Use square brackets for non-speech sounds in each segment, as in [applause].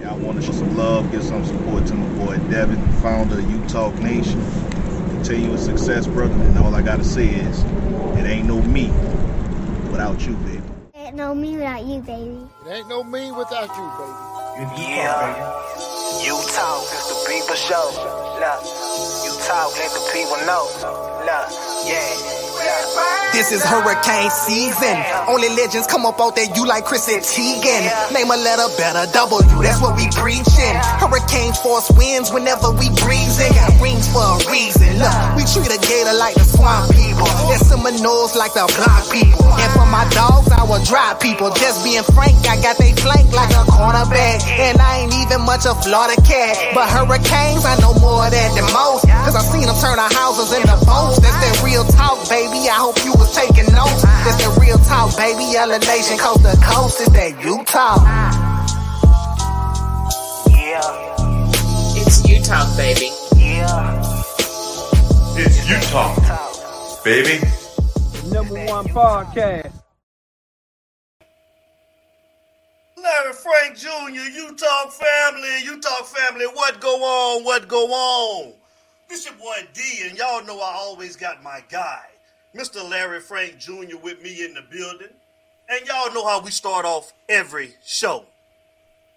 Yeah, I want to show some love, give some support to my boy Devin, founder of You Talk Nation. Continuous success, brother. And all I gotta say is, it ain't no me without you, baby. It Ain't no me without you, baby. It ain't no me without you, baby. Yeah. You talk, it's the people show. Look, you talk, let the people know. Look, yeah. This is hurricane season. Only legends come up out there, you like Chrissy Teigen. Name a letter better, W, that's what we preaching. Hurricane force winds whenever we breezing. Got rings for a reason. Look, we treat a gator like the swamp people. And Seminoles like the block people. And for my dogs, I will drive people. Just being frank, I got they flank like a cornerback. And I ain't even much a Florida cat. But hurricanes, I know more of that than most. Cause I seen them turn our houses into boats. That's that real talk, baby. I hope you was taking notes. That's that real talk, baby. Yellow Nation, coast to coast. Is that you talk? Yeah, It's you talk, baby. yeah. It's you talk, baby. Number one podcast. Larry Frank Jr., You Talk Family, You Talk Family, what go on, what go on? This your boy D, and y'all know I always got my guy, Mr. Larry Frank Jr. with me in the building. And y'all know how we start off every show.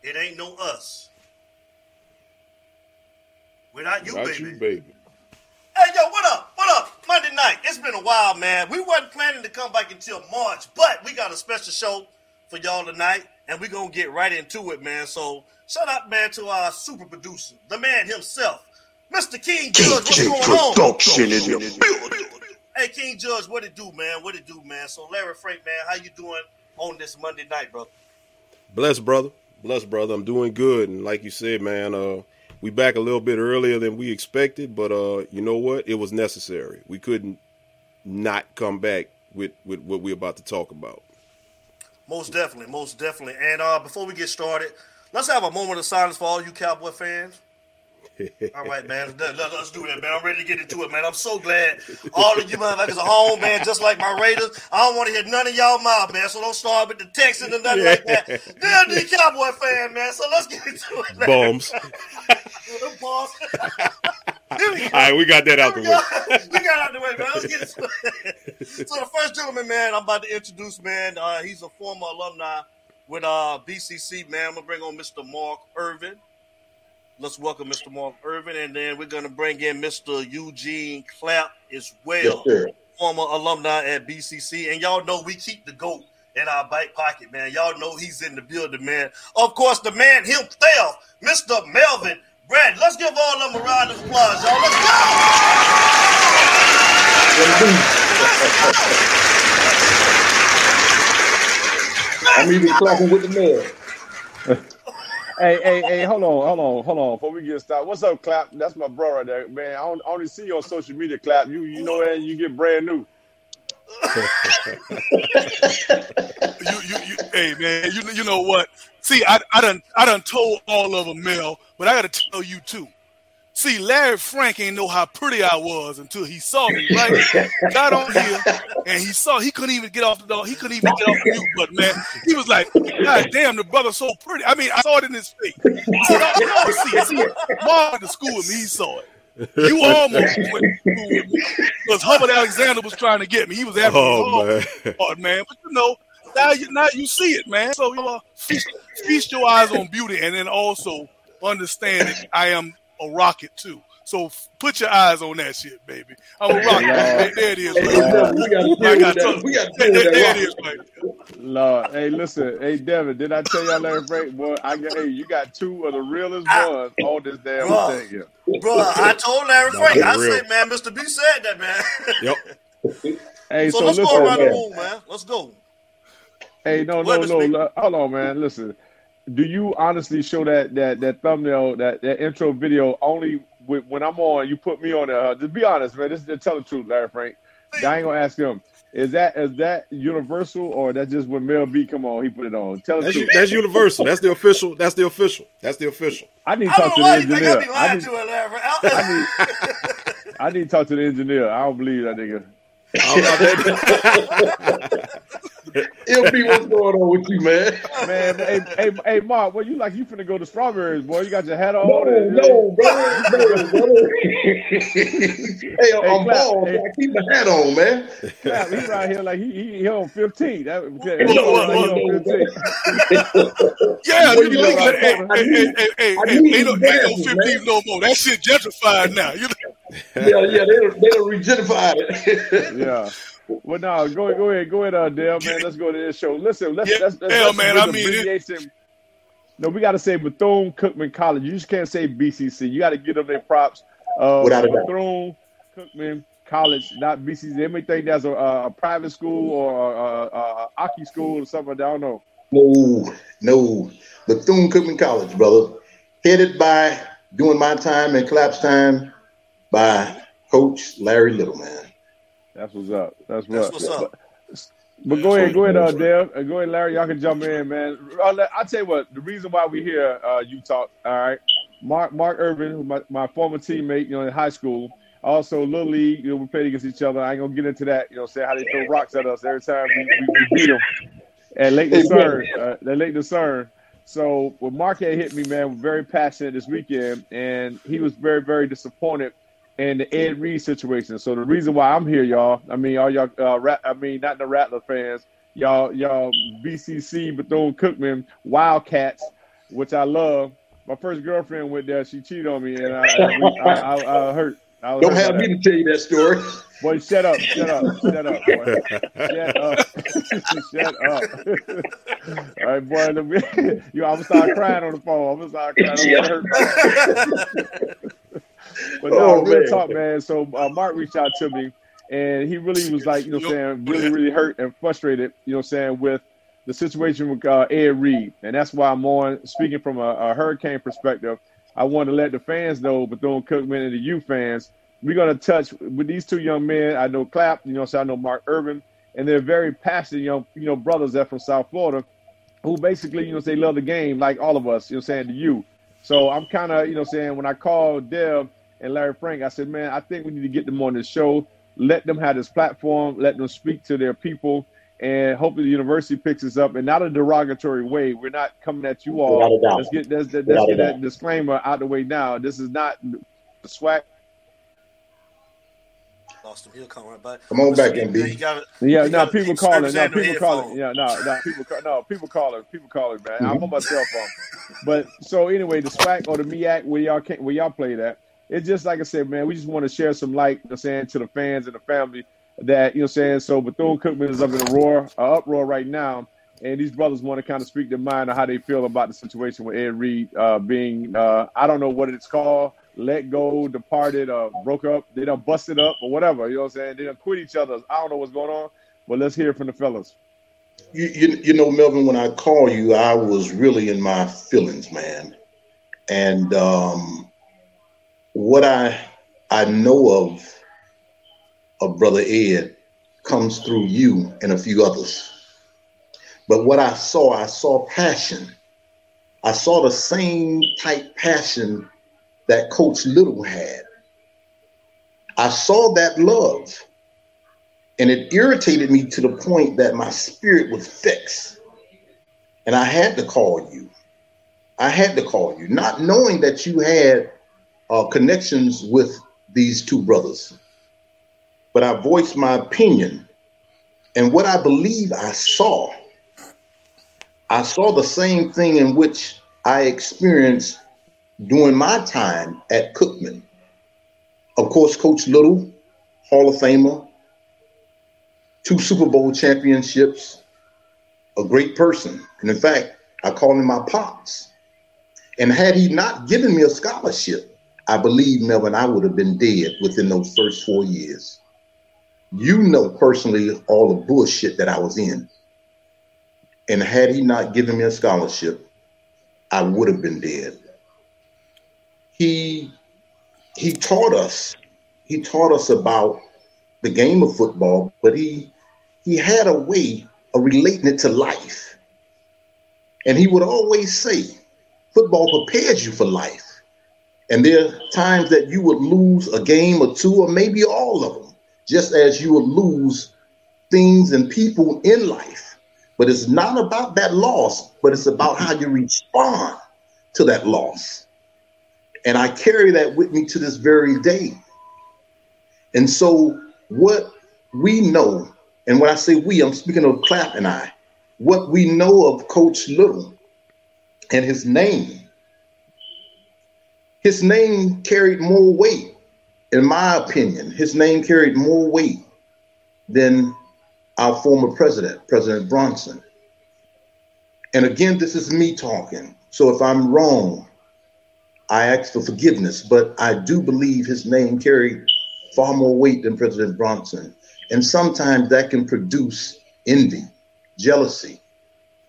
It ain't no us. Without you, Without baby. you, baby. Hey, yo, what up? What up? Monday night. It's been a while, man. We wasn't planning to come back until March, but we got a special show for y'all tonight, and we're going to get right into it, man. So, shout out, man, to our super producer, the man himself, Mr. King Judge. What's going on? Production in the building. Hey, King Judge, what it do, man? What it do, man? So, Larry Frank, man, how you doing on this Monday night, brother? Bless, brother. Bless, brother. I'm doing good. And like you said, man, uh, we back a little bit earlier than we expected, but uh, you know what? It was necessary. We couldn't not come back with, with what we're about to talk about. Most definitely, most definitely. And uh, before we get started, let's have a moment of silence for all you Cowboy fans. All right, man. Let, let's do that, man. I'm ready to get into it, man. I'm so glad all of you motherfuckers are home, man, just like my Raiders. I don't want to hear none of y'all mouth, man. So don't start with the Texans or nothing like that. They're the Cowboy fan, man. So let's get into it, man. Bums. [laughs] Boss. Here we go. All right, we got that out the way. [laughs] we got out the way, man. Let's get into it. [laughs] so the first gentleman, man, I'm about to introduce, man. Uh, he's a former alumni with uh, BCC, man. I'm gonna bring on Mr. Mark Irvin. Let's welcome Mr. Mark Irvin, and then we're gonna bring in Mr. Eugene Clapp as well, Yes, former alumni at BCC. And y'all know we keep the goat in our back pocket, man. Y'all know he's in the building, man. Of course, the man himself, Mr. Melvin Bratton. Let's give all of them a round of applause, y'all. Let's go! I'm even clapping with the mail. [laughs] Hey, hey, hey, hold on, hold on, hold on. Before we get started, what's up, Clap? That's my bro right there, man. I, don't, I only see you on social media, Clap. You, you know that you get brand new. [laughs] You, you, you, hey man, you, you know what? See, I, I done, I done told all of them, Mel, but I got to tell you too. See, Larry Frank ain't know how pretty I was until he saw me, right? [laughs] Got on here and he saw he couldn't even get off the door. He couldn't even get off the mute, but man, he was like, God damn, the brother's so pretty. I mean, I saw it in his face. See, y'all, y'all see. See it. Mom went to school with me, he saw it. You almost went to school with me. Because Hubbard Alexander was trying to get me. He was after Oh, me man. hard, man. But you know, now you now you see it, man. So you know, feast, feast your eyes on beauty, and then also understand that I am a rocket too. So f- put your eyes on that shit, baby. I'm a rocket. There, there it is. Hey, we got to I deal got with that. to- We got to there, deal with there that. it is, rocket. baby. Lord, hey, listen, hey, Devin, did I tell y'all Larry Frank? Boy, I got, hey, you got two of the realest Ah. ones on this damn Bruh. thing here. Bro, I told Larry No, Frank, I real. said, man, Mr. B said that, man. Yep. [laughs] Hey, so, so, let's listen, go around the room, man. Let's go. Hey, no, Go no, no. Hold on, man. Listen. Do you honestly show that that that thumbnail, that that intro video only with, when I'm on? You put me on there. Uh, just be honest, man. Just, just tell the truth, Larry Frank. I ain't gonna ask him. Is that is that universal or that just when Mel B come on, he put it on? Tell the That's, truth. that's universal. That's the official. That's the official. That's the official. I need to talk to the why I engineer. I need, to it, Larry. I, I need [laughs] I need to talk to the engineer. I don't believe that nigga. I don't know [laughs] that- LB, what's going on with you, man? Man, hey, hey, hey, Mark, well, you like you finna go to strawberries, boy. You got your hat on. No, and- no, brother, no, brother. [laughs] hey, I'm Clap. bald, so I keep my hat on, man. Clap, he right here like he he, he on 15. That, that, Look, look, he on 15. [laughs] Yeah, you you know, at I- hey, I hey, hey, hey, I hey, need ain't no, these ain't no 15 no more. That shit gentrified now. You Yeah, yeah, they done, they regentrified it. [laughs] Yeah. Well, no, go ahead, go ahead, go ahead, uh, Dale, man. Let's go to this show. Listen, let's Yeah, let's, let's, hell, let's man, I mean, it-. No, we got to say Bethune Cookman College. You just can't say BCC. You got to give them their props. Uh, Without. Bethune Cookman College, not BCC. They may think that's a, a private school or a, a, a hockey school or something. I don't know. No, no. Bethune Cookman College, brother. Headed by, doing my time and collapse time, by Coach Larry Littleman. That's what's up. That's, That's what. what's up. But go ahead, go ahead, uh, Dale. Uh, go ahead, Larry. Y'all can jump in, man. I'll, let- I'll tell you what. The reason why we here, uh, you talk. All right, Mark Mark Irvin, my, my former teammate, you know, in high school. Also, Little League, you know, we played against each other. I ain't gonna get into that. You know, say how they throw rocks at us every time we, we, we beat them. And Lake Hey, Discern, uh, at Lake Discern. So when Mark had hit me, man, was very passionate this weekend, and he was very, very disappointed in the Ed Reed situation. So the reason why I'm here, y'all, I mean, all y'all, uh, Rat, I mean, not the Rattler fans, y'all, y'all, BCC, Bethune Cookman, Wildcats, which I love. My first girlfriend went there. She cheated on me, and I, I, I, I, I hurt. I Don't have me to tell you that story. Boy, shut up, shut up, shut up, boy. Shut up. [laughs] shut up. [laughs] All right, boy. Let me, [laughs] you, I'm gonna start crying on the phone. I'm gonna start crying. I'm gonna hurt. But no, Oh, real man. talk, man. So uh, Mark reached out to me, and he really was like, you know, what I'm saying really, really hurt and frustrated, you know, what I'm saying with the situation with uh, Ed Reed, and that's why I'm on speaking from a, a hurricane perspective. I want to let the fans know, but don't Cookman and the U fans, we're gonna touch with these two young men. I know Clap, you know, so I know Mark Irvin, and they're very passionate young, you know, brothers that from South Florida, who basically, you know, they love the game like all of us, you know, what I'm saying to you. So I'm kind of, you know, saying when I called Deb and Larry Frank, I said, man, I think we need to get them on the show, let them have this platform, let them speak to their people, and hopefully the university picks us up, and not a derogatory way. We're not coming at you all. Without. Let's get let's, let's Without a get that disclaimer out the way now. This is not the swag. Lost him. He'll come right back. Come on Listen, back, you- MB. you gotta- Yeah, no, gotta people keep calling. No, and your people headphones. calling. Yeah, no, no, people, ca- no, people calling. People calling, man. I'm Mhm. on my cell phone. [laughs] But so anyway, the SWAC or the MEAC where y'all can where y'all play that. It's just like I said, man. We just want to share some light. You know, saying to the fans and the family that you know, saying. So Bethune Cookman is up in a roar, uh, uproar right now, and these brothers want to kind of speak their mind on how they feel about the situation with Ed Reed uh, being, uh, I don't know what it's called, let go, departed, uh, broke up. They done busted up or whatever. You know what I'm saying? They done quit each other. I don't know what's going on, but let's hear from the fellas. You, you, you know, Melvin, when I call you, I was really in my feelings, man. And um, what I I know of of brother Ed comes through you and a few others. But what I saw, I saw passion. I saw the same type passion that Coach Little had. I saw that love. And it irritated me to the point that my spirit was fixed. And I had to call you. I had to call you, not knowing that you had uh, connections with these two brothers. But I voiced my opinion. And what I believe I saw, I saw the same thing in which I experienced during my time at Cookman. Of course, Coach Little, Hall of Famer, two Super Bowl championships, a great person. And in fact, I call him my pops. And had he not given me a scholarship, I believe, Melvin, I would have been dead within those first four years. You know personally all the bullshit that I was in. And had he not given me a scholarship, I would have been dead. He he taught us, he taught us about the game of football, but he he had a way of relating it to life. And he would always say, football prepares you for life. And there are times that you would lose a game or two, or maybe all of them, just as you would lose things and people in life. But it's not about that loss, but it's about how you respond to that loss. And I carry that with me to this very day. And so, what we know, and when I say we, I'm speaking of Clap and I, what we know of Coach Little and his name, his name carried more weight, in my opinion, his name carried more weight than our former president, President Bronson. And again, this is me talking. So if I'm wrong, I ask for forgiveness, but I do believe his name carried far more weight than President Bronson. And sometimes that can produce envy, jealousy.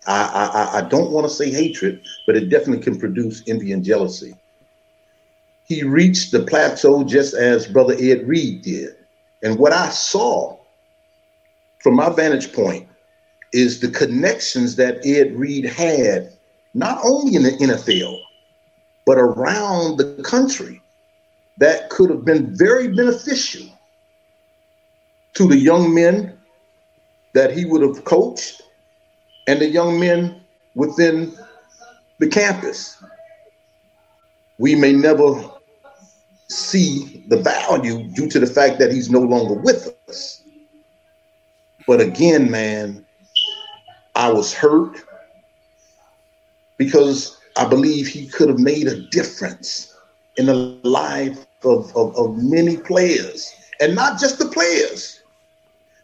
I, I, I don't want to say hatred, but it definitely can produce envy and jealousy. He reached the plateau just as Brother Ed Reed did. And what I saw from my vantage point is the connections that Ed Reed had, not only in the NFL, but around the country that could have been very beneficial to the young men that he would have coached and the young men within the campus. We may never see the value due to the fact that he's no longer with us. But again, man, I was hurt because I believe he could have made a difference in the life of, of, of many players and not just the players.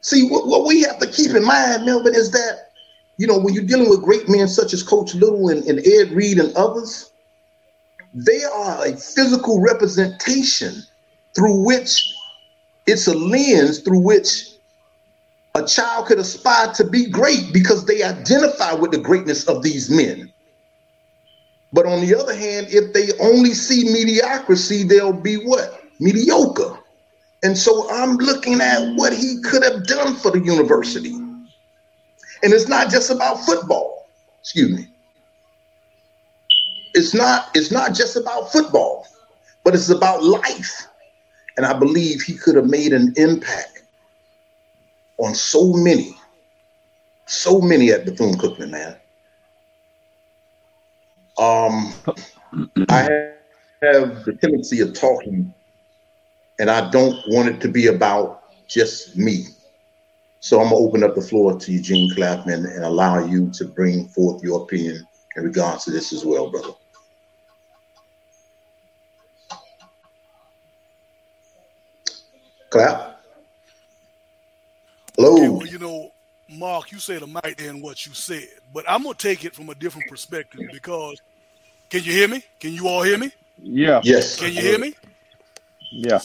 See, what, what we have to keep in mind, Melvin, is that, you know, when you're dealing with great men such as Coach Little and, and Ed Reed and others, they are a physical representation through which it's a lens through which a child could aspire to be great because they identify with the greatness of these men. But on the other hand, if they only see mediocrity, they'll be what? Mediocre. And so I'm looking at what he could have done for the university. And it's not just about football. Excuse me. It's not it's not just about football, but it's about life. And I believe he could have made an impact on so many, so many at Bethune Cookman, man. Um, I have the tendency of talking, and I don't want it to be about just me. So I'm gonna open up the floor to Eugene Clapman and allow you to bring forth your opinion in regards to this as well, brother. Clap. Hello. Okay, well, you know, Mark, you said a might in what you said, but I'm gonna take it from a different perspective because can you hear me? Can you all hear me? Yeah. Yes. Can you hear me? Yeah.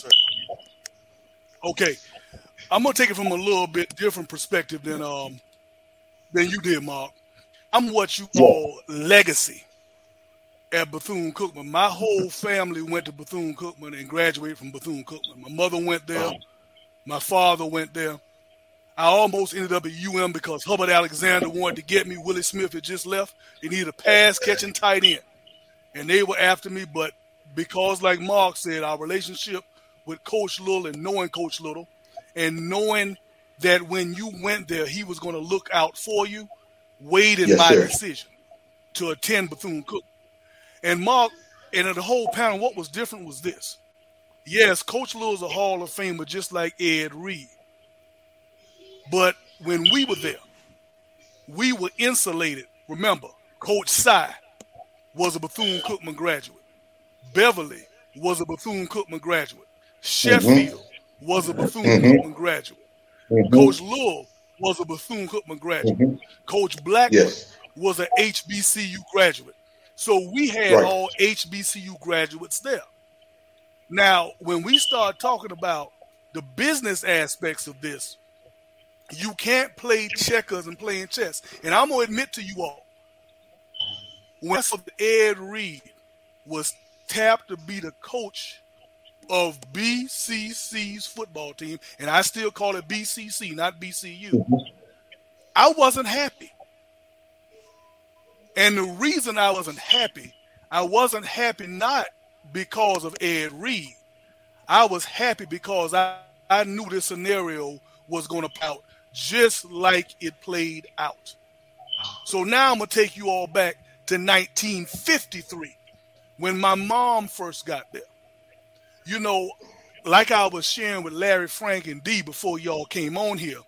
Okay. I'm gonna take it from a little bit different perspective than um than you did, Mark. I'm what you call legacy at Bethune Cookman. My whole family went to Bethune Cookman and graduated from Bethune Cookman. My mother went there. My father went there. I almost ended up at UM because Hubbard Alexander wanted to get me. Willie Smith had just left. They needed a pass catching tight end. And they were after me, but because, like Mark said, our relationship with Coach Little and knowing Coach Little and knowing that when you went there, he was going to look out for you, weighed in Yes, my sir. decision to attend Bethune Cook. And Mark, and the whole panel, what was different was this. Yes, Coach Little's a Hall of Famer, just like Ed Reed. But when we were there, we were insulated. Remember, Coach Sy was a Bethune Cookman graduate. Beverly was a Bethune Cookman graduate. Sheffield was a Bethune Mhm. Cookman graduate. Mhm. Coach Lowell was a Bethune Cookman graduate. Mhm. Coach Blackman Yes. was a HBCU graduate. So we had Right. all HBCU graduates there. Now, when we start talking about the business aspects of this, you can't play checkers and playing chess. And I'm gonna admit to you all, when Ed Reed was tapped to be the coach of BCC's football team, and I still call it BCC, not BCU, mm-hmm. I wasn't happy. And the reason I wasn't happy, I wasn't happy not because of Ed Reed. I was happy because I, I knew this scenario was going to play out just like it played out. So now I'm gonna take you all back to 1953 when my mom first got there. You know, like I was sharing with Larry, Frank, and D before y'all came on here,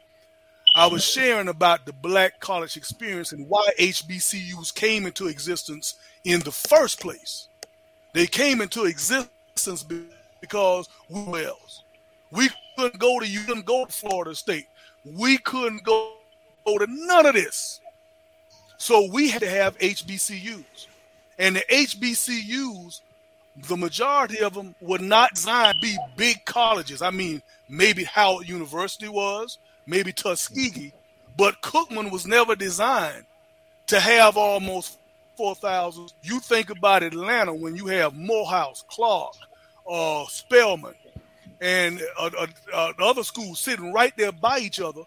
I was sharing about the black college experience and why HBCUs came into existence in the first place. They came into existence because we else. We couldn't go to you couldn't go to Florida State. We couldn't go, go to none of this. So we had to have HBCUs. And the HBCUs, the majority of them were not designed to be big colleges. I mean, maybe Howard University was, maybe Tuskegee, but Cookman was never designed to have almost 4,000. You think about Atlanta when you have Morehouse, Clark, uh, Spelman, and uh, uh, uh, other schools sitting right there by each other.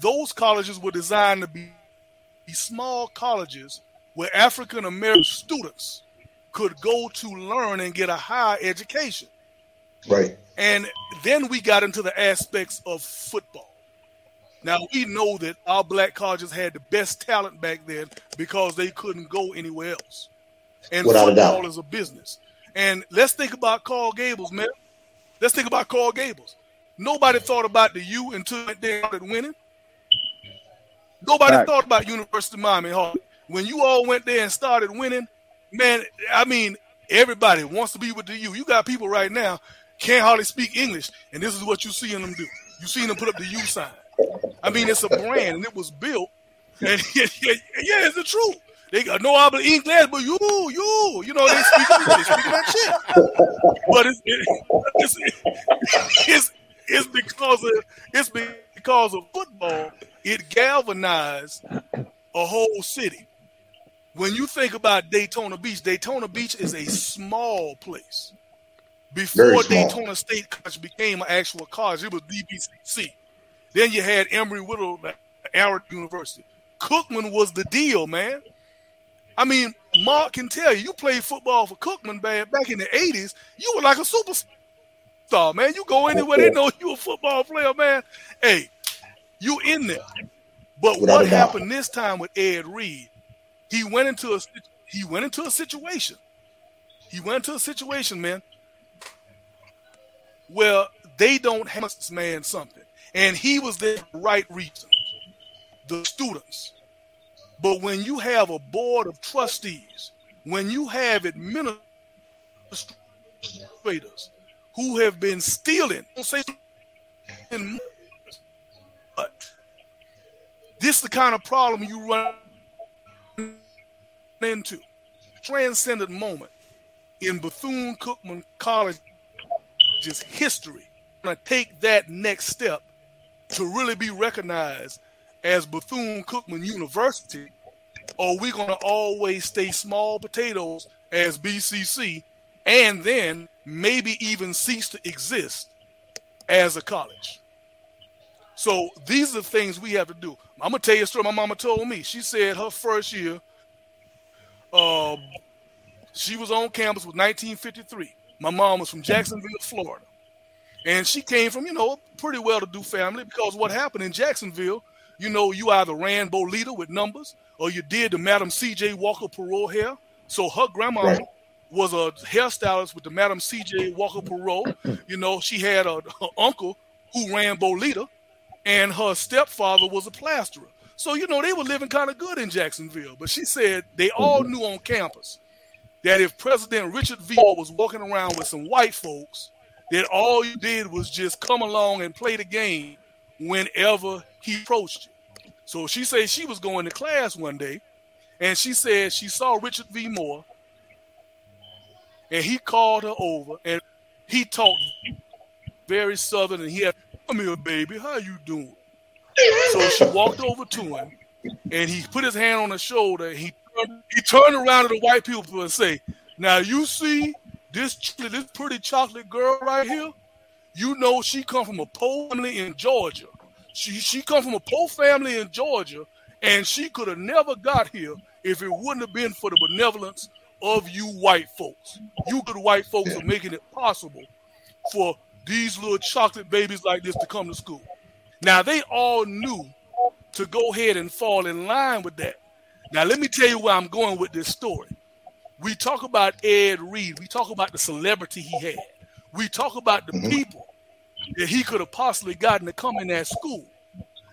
Those colleges were designed to be small colleges where African American students could go to learn and get a higher education. Right. And then we got into the aspects of football. Now we know that our black colleges had the best talent back then because they couldn't go anywhere else. And Without a football doubt. is a business. And let's think about Coral Gables, man. Let's think about Coral Gables. Nobody thought about the U until they started winning. Nobody Fact. thought about University of Miami Harvard. When you all went there and started winning, man, I mean, everybody wants to be with the U. You got people right now can't hardly speak English, and this is what you seeing them do. You seen them put up the U sign. I mean, it's a brand, and it was built. And [laughs] yeah, it's the truth. They got no habla English, but you, you, you know, they speak, they speaking that shit. But it's, it, it's, it's, it's because of it's because of football. It galvanized a whole city. When you think about Daytona Beach, Daytona Beach is a small place. Before small. Daytona State College became an actual college, it was DBCC. Then you had Emory Whittle, at Howard University. Cookman was the deal, man. I mean, Mark can tell you, you played football for Cookman back back in the 80s. You were like a superstar, man. You go anywhere, they know you a football player, man. Hey, you in there. But what happened this time with Ed Reed? He went into a he went into a situation. He went into a situation, man, where they don't have this man something. And he was there for the right reason. The students. But when you have a board of trustees, when you have administrators who have been stealing, but this is the kind of problem you run into. Transcendent moment in Bethune Cookman College's history. Gonna take that next step to really be recognized as Bethune Cookman University, or we're gonna always stay small potatoes as BCC, and then maybe even cease to exist as a college. So these are the things we have to do. I'm gonna tell you a story. My mama told me. She said her first year, um, she was on campus with 1953. My mom was from Jacksonville, Florida, and she came from you know a pretty well-to-do family because what happened in Jacksonville, you know, you either ran Bolita with numbers or you did the Madam C.J. Walker Perot hair. So her grandma Right. was a hairstylist with the Madam C.J. Walker Perot. [clears throat] You know, she had a, her uncle who ran Bolita, and her stepfather was a plasterer. So, you know, they were living kind of good in Jacksonville. But she said they all mm-hmm. knew on campus that if President Richard V. was walking around with some white folks, that all you did was just come along and play the game whenever he approached you. So she said she was going to class one day, and she said she saw Richard V. Moore, and he called her over, and he talked very southern, and he had, "Come here, baby, how you doing?" So she walked over to him, and he put his hand on her shoulder. And he he turned around to the white people and say, "Now you see this this pretty chocolate girl right here. You know she come from a poor family in Georgia. She she come from a poor family in Georgia, and she could have never got here if it wouldn't have been for the benevolence of you white folks. You good white folks are making it possible for these little chocolate babies like this to come to school. Now they all knew to go ahead and fall in line with that. Now let me tell you where I'm going with this story. We talk about Ed Reed. We talk about the celebrity he had. We talk about the Mhm. people that he could have possibly gotten to come in that school.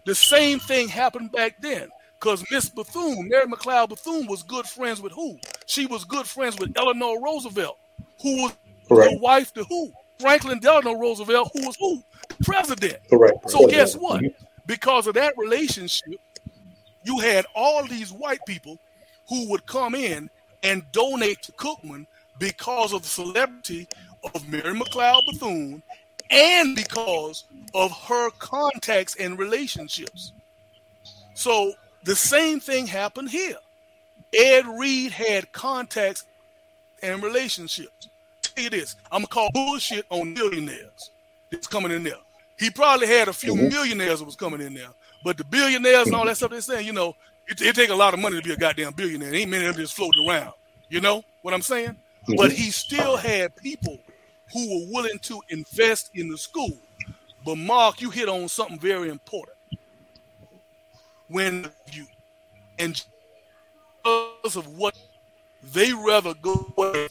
The same thing happened back then because Miss Bethune, Mary McLeod Bethune, was good friends with who? She was good friends with Eleanor Roosevelt, who was Correct. the wife to who? Franklin Delano Roosevelt, who was who? The president. Correct. So guess what? Because of that relationship, you had all these white people who would come in and donate to Cookman because of the celebrity of Mary McLeod Bethune and because of her contacts and relationships. So the same thing happened here. Ed Reed had contacts and relationships. Tell you this, I'm gonna call bullshit on millionaires that's coming in there. He probably had a few Mhm. millionaires that was coming in there, but the billionaires and all that stuff they're saying, you know, it, it take a lot of money to be a goddamn billionaire. Ain't many of them just floating around. You know what I'm saying? Mm-hmm. But he still had people who were willing to invest in the school. But Mark, you hit on something very important. When you and because of what they rather go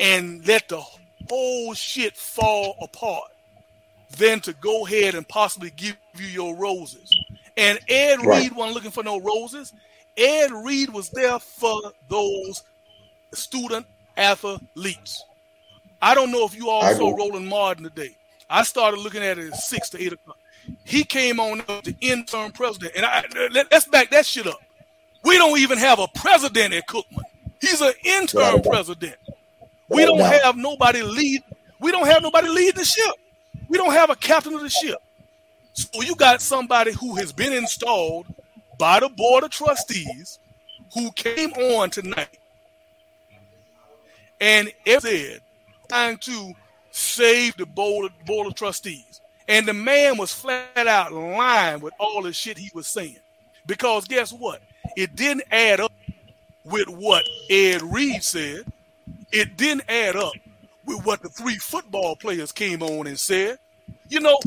and let the whole shit fall apart than to go ahead and possibly give you your roses. And Ed Right. Reed wasn't looking for no roses. Ed Reed was there for those student athletes. I don't know if you all I saw agree. Roland Martin today. I started looking at it at six to eight o'clock. He came on as the interim president, and I let, us back that shit up. We don't even have a president at Cookman. He's an interim Right. president. We don't have nobody lead. We don't have nobody lead the ship. We don't have a captain of the ship. So you got somebody who has been installed by the board of trustees who came on tonight and it said trying to save the board board of trustees. And the man was flat out lying with all the shit he was saying. Because guess what? It didn't add up with what Ed Reed said. It didn't add up with what the three football players came on and said. You know,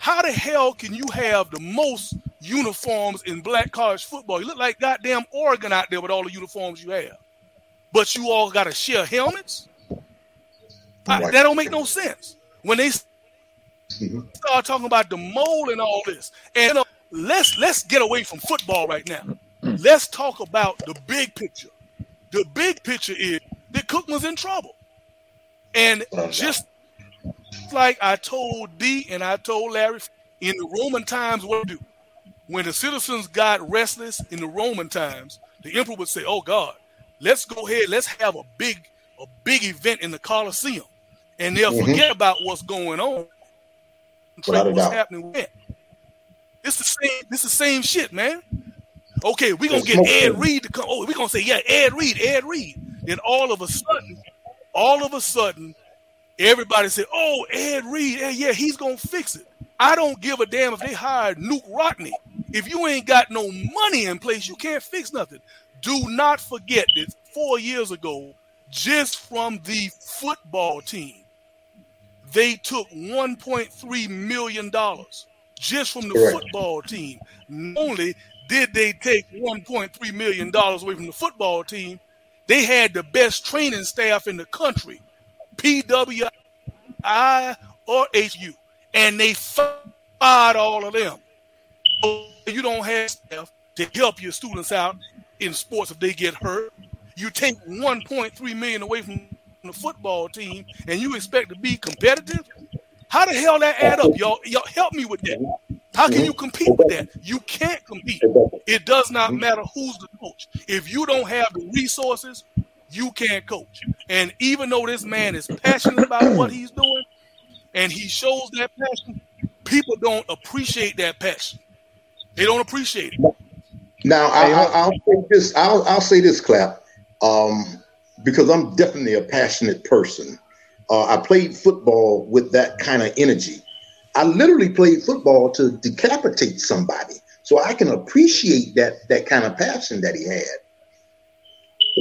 how the hell can you have the most uniforms in black college football? You look like goddamn Oregon out there with all the uniforms you have. But you all got to share helmets? I- that don't make no sense. When they Mhm. start talking about the mold and all this, and know, let's let's get away from football right now. Let's talk about the big picture. The big picture is that Cookman's in trouble, and just like I told D and I told Larry in the Roman times, what do when the citizens got restless in the Roman times, the emperor would say, "Oh God, let's go ahead, let's have a big a big event in the Colosseum," and they'll Mhm. forget about what's going on. What's doubt. happening when. It's the same. This is the same shit, man. Okay, we gonna It's get Ed. Reed to come. Oh, we gonna say, yeah, Ed Reed, Ed Reed. Then all of a sudden, all of a sudden, everybody said, oh, Ed Reed, yeah, yeah, he's gonna fix it. I don't give a damn if they hired Knute Rockne. If you ain't got no money in place, you can't fix nothing. Do not forget that four years ago, just from the football team, they took 1.3 million dollars just from the Correct. football team. Not only did they take 1.3 million dollars away from the football team, they had the best training staff in the country, PWI or HU, and they fired all of them. You don't have staff to help your students out in sports if they get hurt. You take 1.3 million away from the football team, and you expect to be competitive. How the hell that add up, y'all? Y'all help me with that. How can you compete with that? You can't compete. It does not matter who's the coach. If you don't have the resources, you can't coach. And even though this man is passionate about what [clears throat] he's doing, and he shows that passion, people don't appreciate that passion. They don't appreciate it. Now I, I, I'll say this. I'll, I'll say this, clap, um, because I'm definitely a passionate person. Uh, I played football with that kind of energy. I literally played football to decapitate somebody, so I can appreciate that that kind of passion that he had.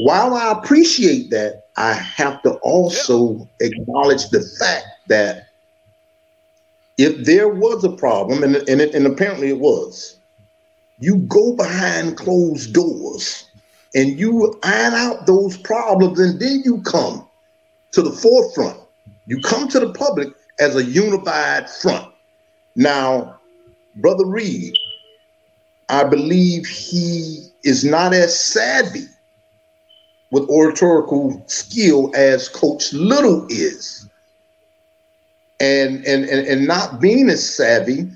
While I appreciate that, I have to also acknowledge the fact that if there was a problem, and, and, it, and apparently it was, you go behind closed doors and you iron out those problems, and then you come to the forefront. You come to the public as a unified front. Now, Brother Reed, I believe he is not as savvy with oratorical skill as Coach Little is. And and and, and not being as savvy,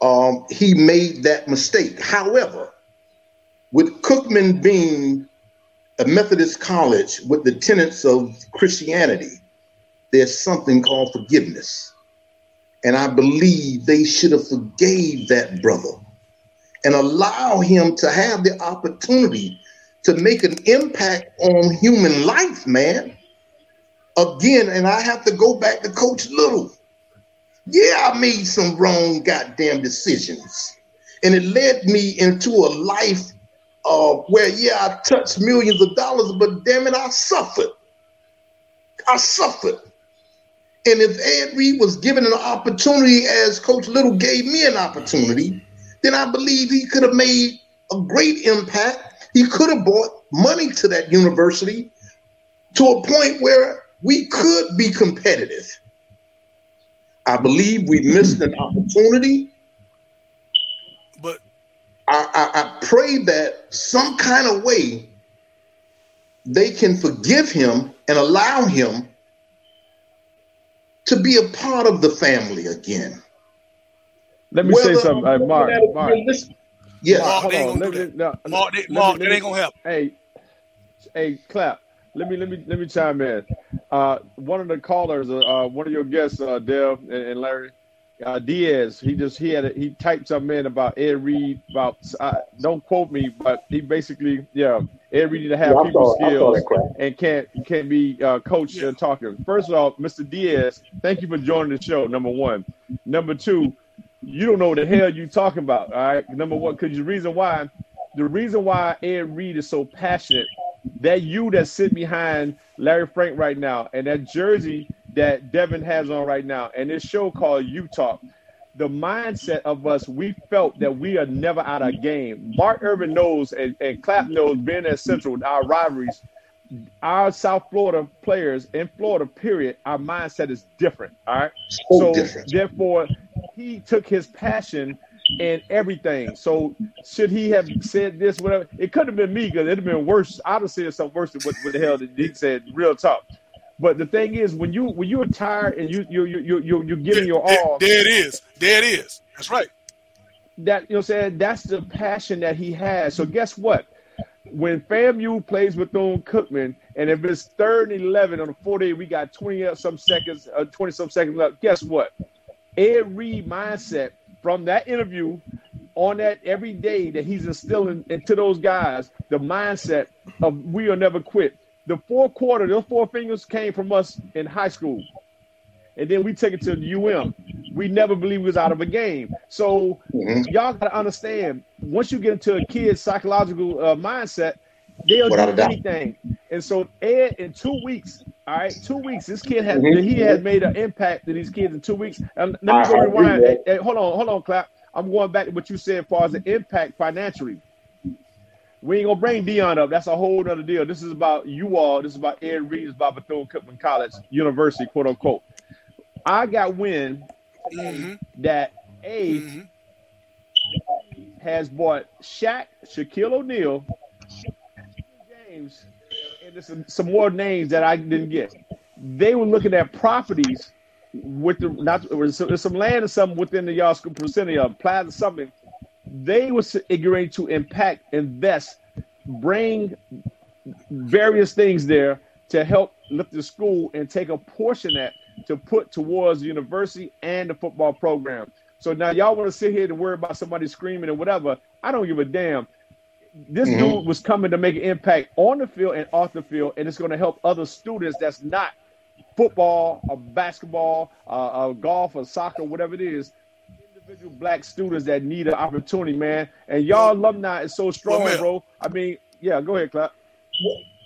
um, he made that mistake. However, with Cookman being a Methodist college with the tenets of Christianity, there's something called forgiveness. And I believe they should have forgave that brother and allow him to have the opportunity to make an impact on human life, man. Again, and I have to go back to Coach Little. Yeah, I made some wrong goddamn decisions. And it led me into a life uh, where, yeah, I touched millions of dollars, but damn it, I suffered. I suffered. And if Ed Reed was given an opportunity as Coach Little gave me an opportunity, then I believe he could have made a great impact. He could have brought money to that university to a point where we could be competitive. I believe we missed an opportunity. But I, I, I pray that some kind of way they can forgive him and allow him to be a part of the family again. Let me Whether- say something, uh, Mark. Mark. Yes. Mark, hold on. Let me, that. no, Mark, they, let me- Mark, let that me- ain't gonna help. Hey, hey, clap. Let me let me let me chime in. Uh, one of the callers, uh, one of your guests, uh, Dev and, and Larry uh, Diaz. He just he had a, he typed something in about Ed Reed about. Uh, don't quote me, but he basically yeah, Ed Reed need to have Yeah, people saw- skills and can't can't be uh, coached and talking. First of all, Mr. Diaz, thank you for joining the show. Number one. Number two, you don't know what the hell you talking about. All right. Number one, because the reason why, the reason why Ed Reed is so passionate, that you that sit behind Larry Frank right now, and that jersey that Devin has on right now, and this show called You Talk. The mindset of us, we felt that we are never out of game. Mark Irvin knows, and, and Clap knows, being at Central, our rivalries, our South Florida players in Florida, period, our mindset is different. All right. So different. therefore, he took his passion and everything. So should he have said this, whatever? It could have been me because it'd have been worse. I'd have said something worse than what, what the hell that he said. Real talk. But the thing is, when you when you're tired and you you you you you you're giving your all, There it is. There it is. That's right. that you know what I'm saying that's the passion that he has. So guess what? When FAMU plays with Bethune Cookman, and if it's third and eleven on the 40, we got 20 some seconds, uh, 20 some seconds left. Guess what? Ed Reed mindset from that interview on that every day that he's instilling into those guys the mindset of we will never quit. The four quarter, those four fingers came from us in high school. And then we took it to the UM. We never believed we was out of a game. So Mhm. y'all gotta understand, once you get into a kid's psychological uh, mindset, they'll Without do anything. And so Ed, in two weeks, all right, two weeks, this kid has Mhm. he has made an impact to these kids in two weeks. And let me go I agree, rewind. Hey, hey, hold on, hold on, clap. I'm going back to what you said as far as the impact financially. We ain't gonna bring Deion up. That's a whole other deal. This is about you all. This is about Ed Reed. This is about Bethune Cookman College University, quote unquote. I got wind Mm-hmm. that A has bought Shaq, Shaquille O'Neal, James, and some, more names that I didn't get. They were looking at properties with the not some, land or something within the y'all vicinity of plaza something. They was agreeing to impact, invest, bring various things there to help lift the school and take a portion that to put towards the university and the football program. So now y'all want to sit here to worry about somebody screaming and whatever. I don't give a damn. This Mhm. dude was coming to make an impact on the field and off the field, and it's going to help other students that's not football or basketball, uh, uh, golf or soccer, whatever it is. Individual black students that need an opportunity, man. And y'all alumni is so strong, Mel. bro. I mean, yeah, go ahead, clap.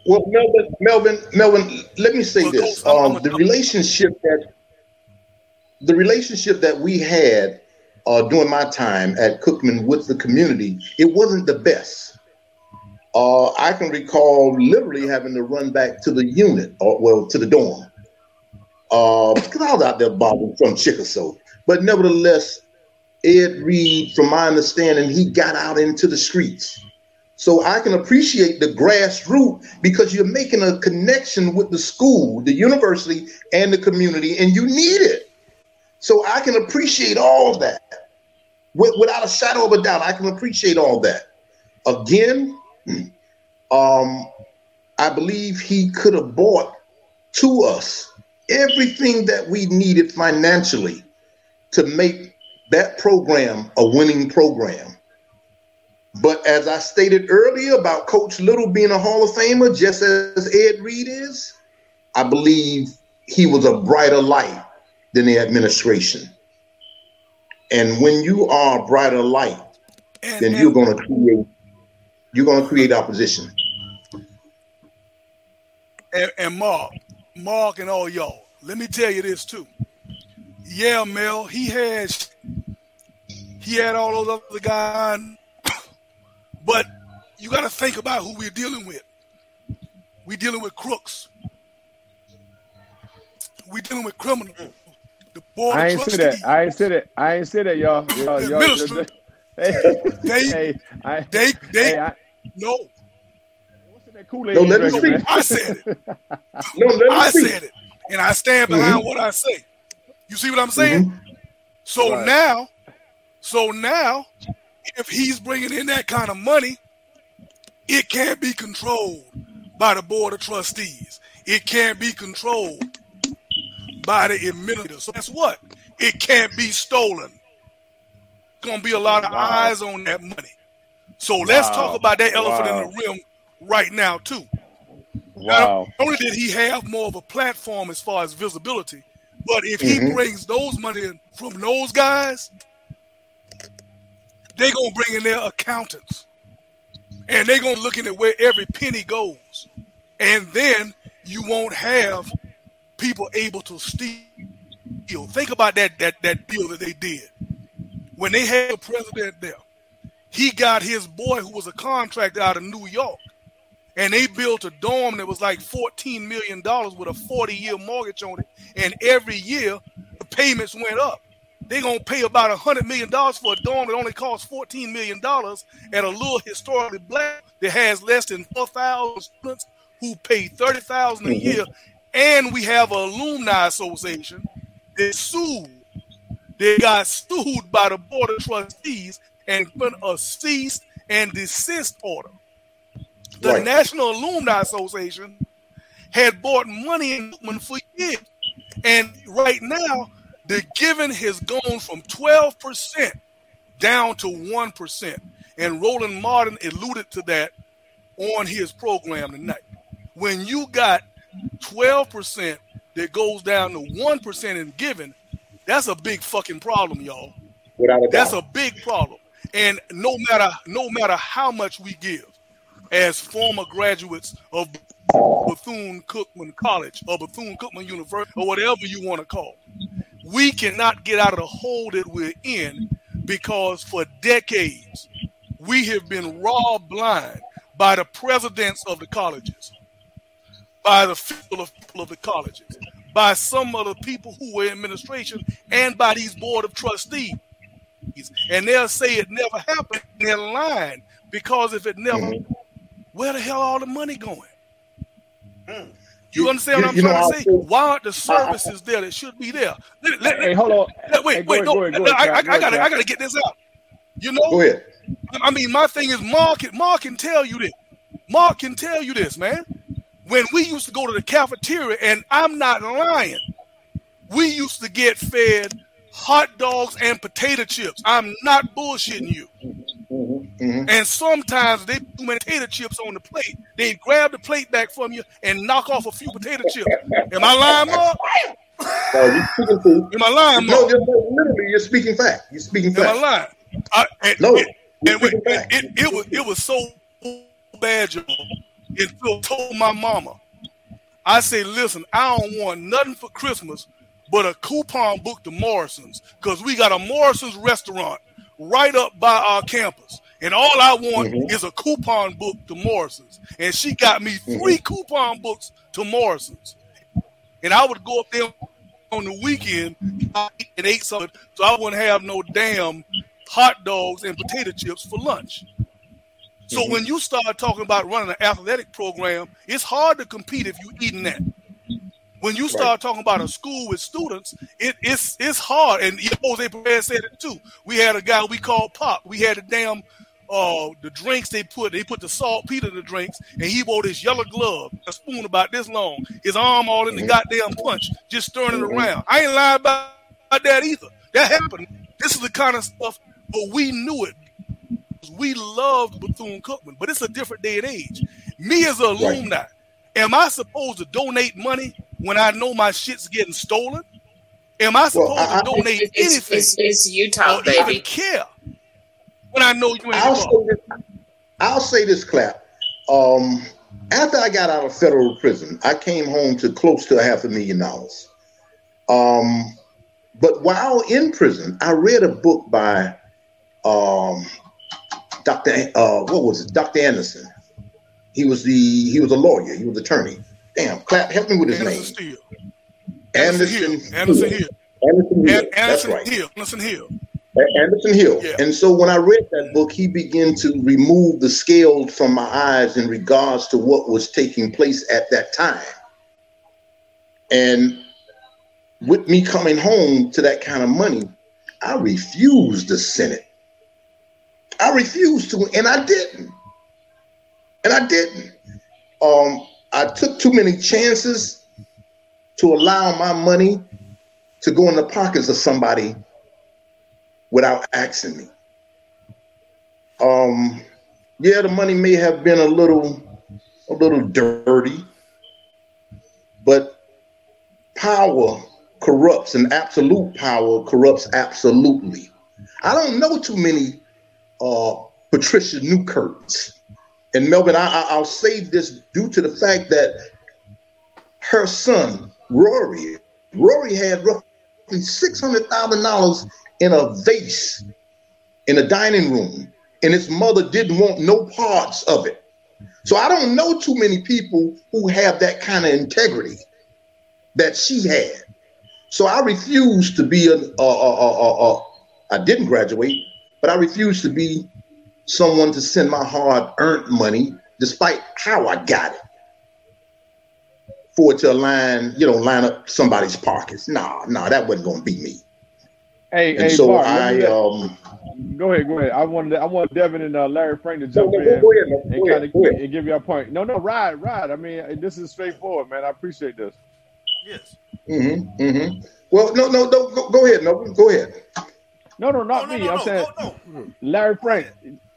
Well, Melvin, Melvin, Melvin, let me say Well, this: Coach, um, the relationship that the relationship that we had uh, during my time at Cookman with the community, it wasn't the best. Uh, I can recall literally having to run back to the unit, or well, to the dorm, uh, because I was out there bobbing from Chickasaw. But nevertheless, Ed Reed, from my understanding, he got out into the streets. So I can appreciate the grassroots because you're making a connection with the school, the university, and the community, and you need it. So I can appreciate all that. Without a shadow of a doubt, I can appreciate all that. Again, um, I believe he could have bought to us everything that we needed financially to make that program a winning program. But as I stated earlier about Coach Little being a Hall of Famer, just as Ed Reed is, I believe he was a brighter light than the administration. And when you are a brighter light, then you're going to create you're going to create opposition. And, and Mark, Mark, and all y'all, let me tell you this too. Yeah, Mel, he has he had all those other guys, [coughs] but you got to think about who we're dealing with. We're dealing with crooks. We're dealing with criminals. The board I of ain't say trustees. that. I ain't say that. I ain't say that, y'all. y'all, y'all ministry. Hey, They, hey, I, they, they, hey, I, no, Kool-Aid No, let me speak. man. I said it. No, let me I speak. said it, and I stand behind Mhm. what I say. You see what I'm saying? Mm-hmm. So Right. now, so now, if he's bringing in that kind of money, it can't be controlled by the board of trustees. It can't be controlled by the administrator. So that's what it can't be stolen. Gonna be a lot of Wow. eyes on that money. So let's talk about that elephant Wow. in the room right now too. Wow. Not only did he have more of a platform as far as visibility, but if he Mhm. brings those money in from those guys, they're gonna bring in their accountants. And they're gonna look at where every penny goes. And then you won't have people able to steal. Think about that that that deal that they did. When they had the president there, he got his boy who was a contractor out of New York and they built a dorm that was like $14 million with a 40 year mortgage on it. And every year the payments went up. They're going to pay about $100 million for a dorm that only costs $14 million at a little historically black that has less than 4,000 students who pay 30000 a mm-hmm. year. And we have an alumni association that sued. They got sued by the board of trustees and put a cease and desist order the Right. National Alumni Association had bought money in Newman for years. And right now, the giving has gone from 12% down to 1%. And Roland Martin alluded to that on his program tonight. When you got 12% that goes down to 1% in giving, that's a big fucking problem, y'all. Without a That's doubt. a big problem. And no matter no matter how much we give, as former graduates of Bethune Cookman College or Bethune Cookman University or whatever you want to call, we cannot get out of the hole that we're in because for decades we have been raw blind by the presidents of the colleges, by the people of, people of the colleges, by some of the people who were in administration, and by these board of trustees and they'll say it never happened. And they're lying because if it never, mm-hmm. where the hell all the money going? Hmm. You understand You- what I'm you know, trying to say? say- Why aren't the services there that should be there? Let- let- Hey, hold on. let- wait, Hey, wait, ahead, no, go ahead, go I, I, I go gotta, I gotta get this out. You know, Go ahead. I mean, my thing is Mark. can- Mark can tell you this. Mark can tell you this, man. When we used to go to the cafeteria, and I'm not lying, we used to get fed hot dogs and potato chips. I'm not bullshitting you. Mhm. And sometimes they put potato chips on the plate. They grab the plate back from you and knock off a few potato chips. Am I lying, Mark? [laughs] No, you're speaking truth. Am I lying, No, Mark? just literally, you're speaking fact. You're speaking fact. Am I lying? I, and, No, you're and wait, it, it was it was so bad, y'all. Until Phil told my mama, I say, listen, I don't want nothing for Christmas but a coupon book to Morrison's because we got a Morrison's restaurant right up by our campus, And all I want Mhm. is a coupon book to Morrison's. And she got me 3 coupon books to Morrison's. And I would go up there on the weekend and ate something so I wouldn't have no damn hot dogs and potato chips for lunch. So mm-hmm. when you start talking about running an athletic program, it's hard to compete if you're eating that. When you start talking about a school with students, it, it's it's hard. And Jose Perez said it too. We had a guy we called Pop. We had a damn uh the drinks they put they put the saltpeter in the drinks and he wore this yellow glove, a spoon about this long, his arm all in the mm-hmm. goddamn punch, just stirring it mm-hmm. around. I ain't lying about, about that either. That happened. This is the kind of stuff, but we knew it. We loved Bethune Cookman, but it's a different day and age. Me as an alumni, am I supposed to donate money when I know my shit's getting stolen? Am I supposed I- I- to donate It's, anything it's, it's Utah, or even baby. care when I know you ain't I'll say this, I'll say this clap. Um, after I got out of federal prison, I came home to close to a half a million dollars. Um, but while in prison, I read a book by um, Dr. Uh, what was it? Dr. Anderson. He was the he was a lawyer. He was attorney. Damn, clap, help me with his Anderson name. Steele. Anderson Hill. Anderson Hill. Anderson Hill. An- That's Anderson right. Hill. Anderson Hill. Anderson Hill. Yeah. And so when I read that book, he began to remove the scales from my eyes in regards to what was taking place at that time. And with me coming home to that kind of money, I refused send it. I refused to, and I didn't. And I didn't. Um, I took too many chances to allow my money to go in the pockets of somebody without asking me. Um, yeah, the money may have been a little, a little dirty, but power corrupts, and absolute power corrupts absolutely. I don't know too many uh, Patricia Newkirk. And Melvin, I, I'll say this due to the fact that her son, Rory, Rory had roughly six hundred thousand dollars in a vase in a dining room, and his mother didn't want no parts of it. So I don't know too many people who have that kind of integrity that she had. So I refuse to be a. a, a, a I didn't graduate, but I refuse to be someone to send my hard-earned money, despite how I got it, for it to line, you know, line up somebody's pockets. Nah, nah, that wasn't gonna be me. Hey, And hey, so Mark, I, me- um, go ahead, go ahead. I wanted, I want Devin and uh, Larry Frank to jump no, in ahead, and kind of and give you a point. No, no, ride, ride. I mean, this is straightforward, man. I appreciate this. Yes. Mm-hmm, mm-hmm. Well, no, no, no. Go, go ahead, no, go ahead. No, no, not No, no, me. no, I'm saying no, no. Larry Frank.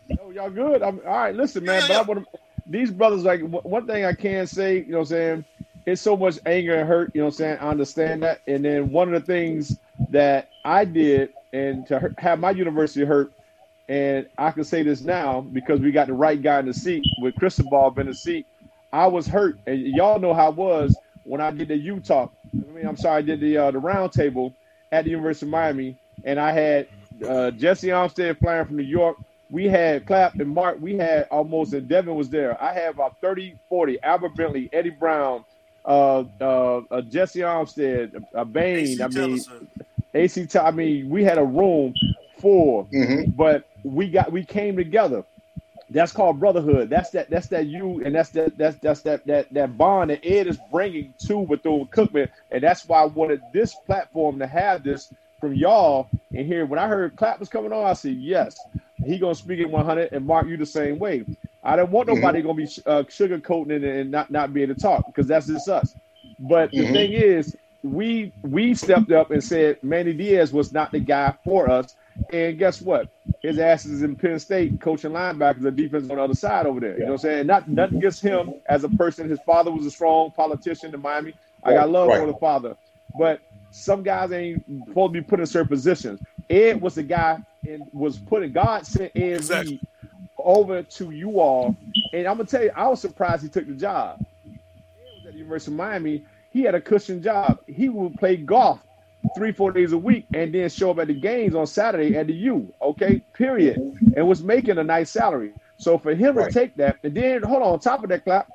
Yo, y'all good? I'm all right. Listen, man. Yeah, but I want. These brothers, like one thing I can say, you know, what I'm saying it's so much anger and hurt. You know, what I'm saying I understand that. And then one of the things that I did, and to hurt, have my university hurt, and I can say this now because we got the right guy in the seat with Cristobal in the seat. I was hurt, and y'all know how it was when I did the Utah. I mean, I'm sorry, I did the uh, the round table at the University of Miami, and I had uh, Jessie Armstead flying from New York. We had Clap and Mark. We had almost, and Devin was there. I had about 30, 40. Albert Bentley, Eddie Brown, uh, uh, uh, Jessie Armstead, uh, Bain. AC I mean, AC. I mean, we had a room full, Mm-hmm. but we got we came together. That's called brotherhood. That's that. That's that you, and that's that. That's that's that that that bond that Ed is bringing to Bethune Cookman, and that's why I wanted this platform to have this from y'all. And here, when I heard Clap was coming on, I said yes, he gonna speak at 100, and Mark, you the same way. I don't want nobody gonna be uh, sugarcoating it and not not be able to talk because that's just us. But the Mhm. thing is, we we stepped up and said Manny Diaz was not the guy for us. And guess what? His ass is in Penn State coaching linebackers, the defense on the other side over there. You know what I'm saying? Not nothing against him as a person. His father was a strong politician in Miami. I got love Right. for the father. But some guys ain't supposed to be put in certain positions. Ed was the guy and was putting God sent Ed Exactly. Reed over to you all. And I'm gonna tell you, I was surprised he took the job. Ed was at the University of Miami. He had a cushion job. He would play golf three, four days a week and then show up at the games on Saturday at the U. Okay, period. And was making a nice salary. So for him Right. to take that and then hold on, on top of that clap,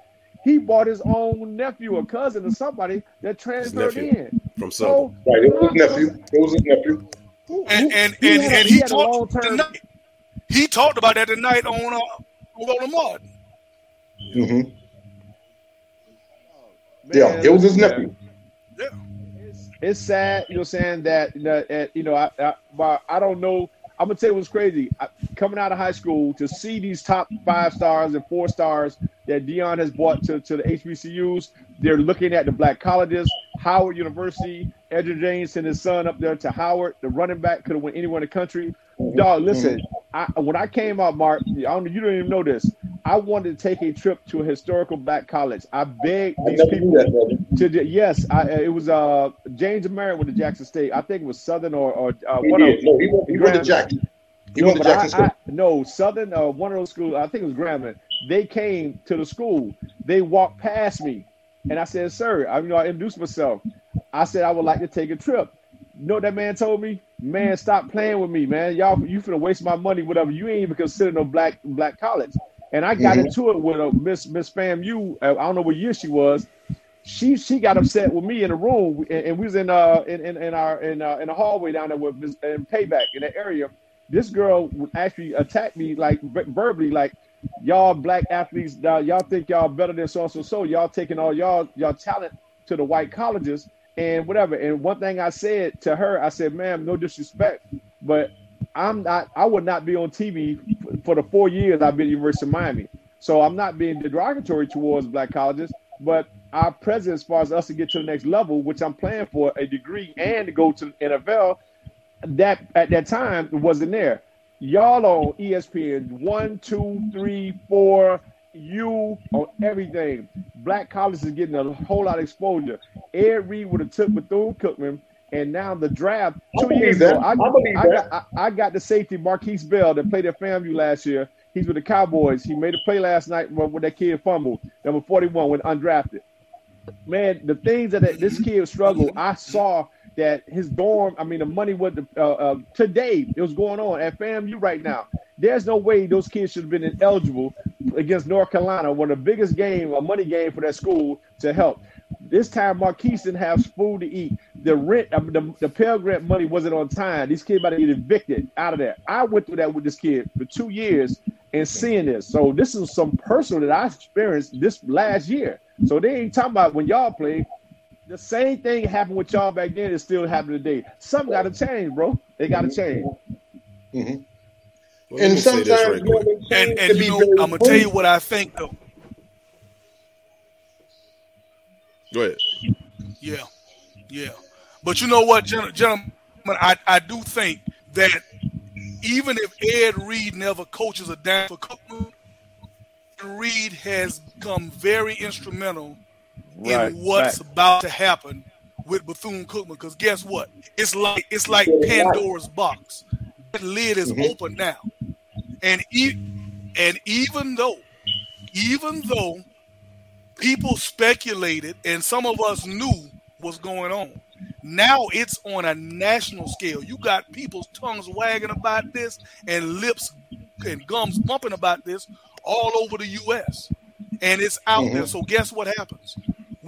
he bought his own nephew or cousin or somebody that transferred in. From So Right, it was his nephew. It was his nephew. who- And who- and he and, had a- and he he talked tonight. He talked about that tonight on uh, on Roland Martin. hmm Yeah, Man, it was his listen, nephew. it's, it's sad, you know, saying that, that that, you know, I, I, I don't know. I'm gonna tell you what's crazy. I, coming out of high school to see these top five stars and four stars that Deion has brought to, to the HBCUs, they're looking at the black colleges, Howard University. Edgerrin James sent his son up there to Howard. The running back could have went anywhere in the country. Dog, listen. I, when I came out, Mark, I don't, you don't even know this. I wanted to take a trip to a historical black college. I begged these never people that, to the, yes, I, it was uh James Merritt with the Jackson State. I think it was Southern or or uh, one did. of No, he went, he went to Jackson. He no, went to I, Jackson I, State. no Southern uh, one of those schools. I think it was Grambling. They came to the school. They walked past me, and I said, "Sir, I you know I introduced myself. I said I would like to take a trip." You know what that man told me? Man, stop playing with me, man. Y'all, you finna waste my money, whatever. You ain't even consider no black black college. And I got Mhm. into it with a Miss Miss FAMU. I don't know what year she was. She she got upset with me in the room, and, and we was in uh in, in, in our in uh, in the hallway down there with Miss in payback in that area. This girl would actually attack me like verbally, like y'all black athletes, uh, y'all think y'all better than so so so. Y'all taking all y'all y'all talent to the white colleges and whatever. And one thing I said to her, I said, "Ma'am, no disrespect, but I'm not. I would not be on TV for the four years I've been at University of Miami. So I'm not being derogatory towards black colleges, but our presence, as far as us to get to the next level, which I'm playing for a degree and to go to NFL, that at that time wasn't there. Y'all on ESPN one, two, three, four, you on everything. Black college is getting a whole lot of exposure. Ed Reed would have took Bethune Cookman, and now the draft two years ago. I, I I got I, got the safety Markquese Bell that played at FAMU last year. He's with the Cowboys. He made a play last night with with that kid fumbled. number 41, went undrafted. Man, the things that that this kid struggled, I saw that his dorm, I mean, the money with the uh, uh, today it was going on at FAMU right now. There's no way those kids should have been ineligible against North Carolina, one of the biggest game, a money game for that school to help. This time, Markquese didn't have food to eat. The rent, I mean, the, the Pell Grant money wasn't on time. These kids about to get evicted out of there. I went through that with this kid for two years and seeing this. So this is some personal that I experienced this last year. So they ain't talking about when y'all play. The same thing happened with y'all back then is still happening today. Something got to change, bro. They got to change. Mhm. Well, And me say this sometimes right you know, And and to you know, I'm gonna tell you what I think though. Go ahead. Yeah, yeah. But you know what, gentlemen, I, I do think that even if Ed Reed never coaches a down for Cookman, Reed has become very instrumental Right, in what's right. about to happen with Bethune Cookman. Because guess what? It's like it's like Pandora's box. That lid is Mhm. open now, and e- and even though, even though people speculated and some of us knew what's going on. Now it's on a national scale. You got people's tongues wagging about this and lips and gums bumping about this all over the U.S. And it's out Mhm. there. So guess what happens?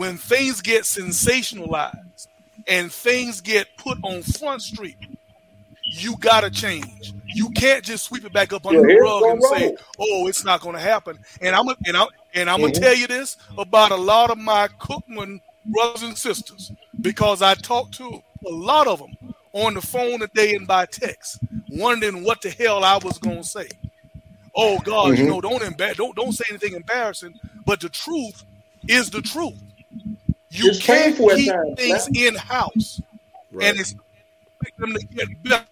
When things get sensationalized and things get put on Front Street, you gotta change. You can't just sweep it back up under Yeah, the rug gonna and say, "Oh, it's not going to happen." And I'm and I'm and I'm Mhm. gonna tell you this about a lot of my Cookman brothers and sisters because I talked to a lot of them on the phone today and by text, wondering what the hell I was going to say. Oh God, you Mhm. know, don't embar- don't don't say anything embarrassing, but the truth is the truth. You It's can't keep times, things man. in house Right. and it's them to get better.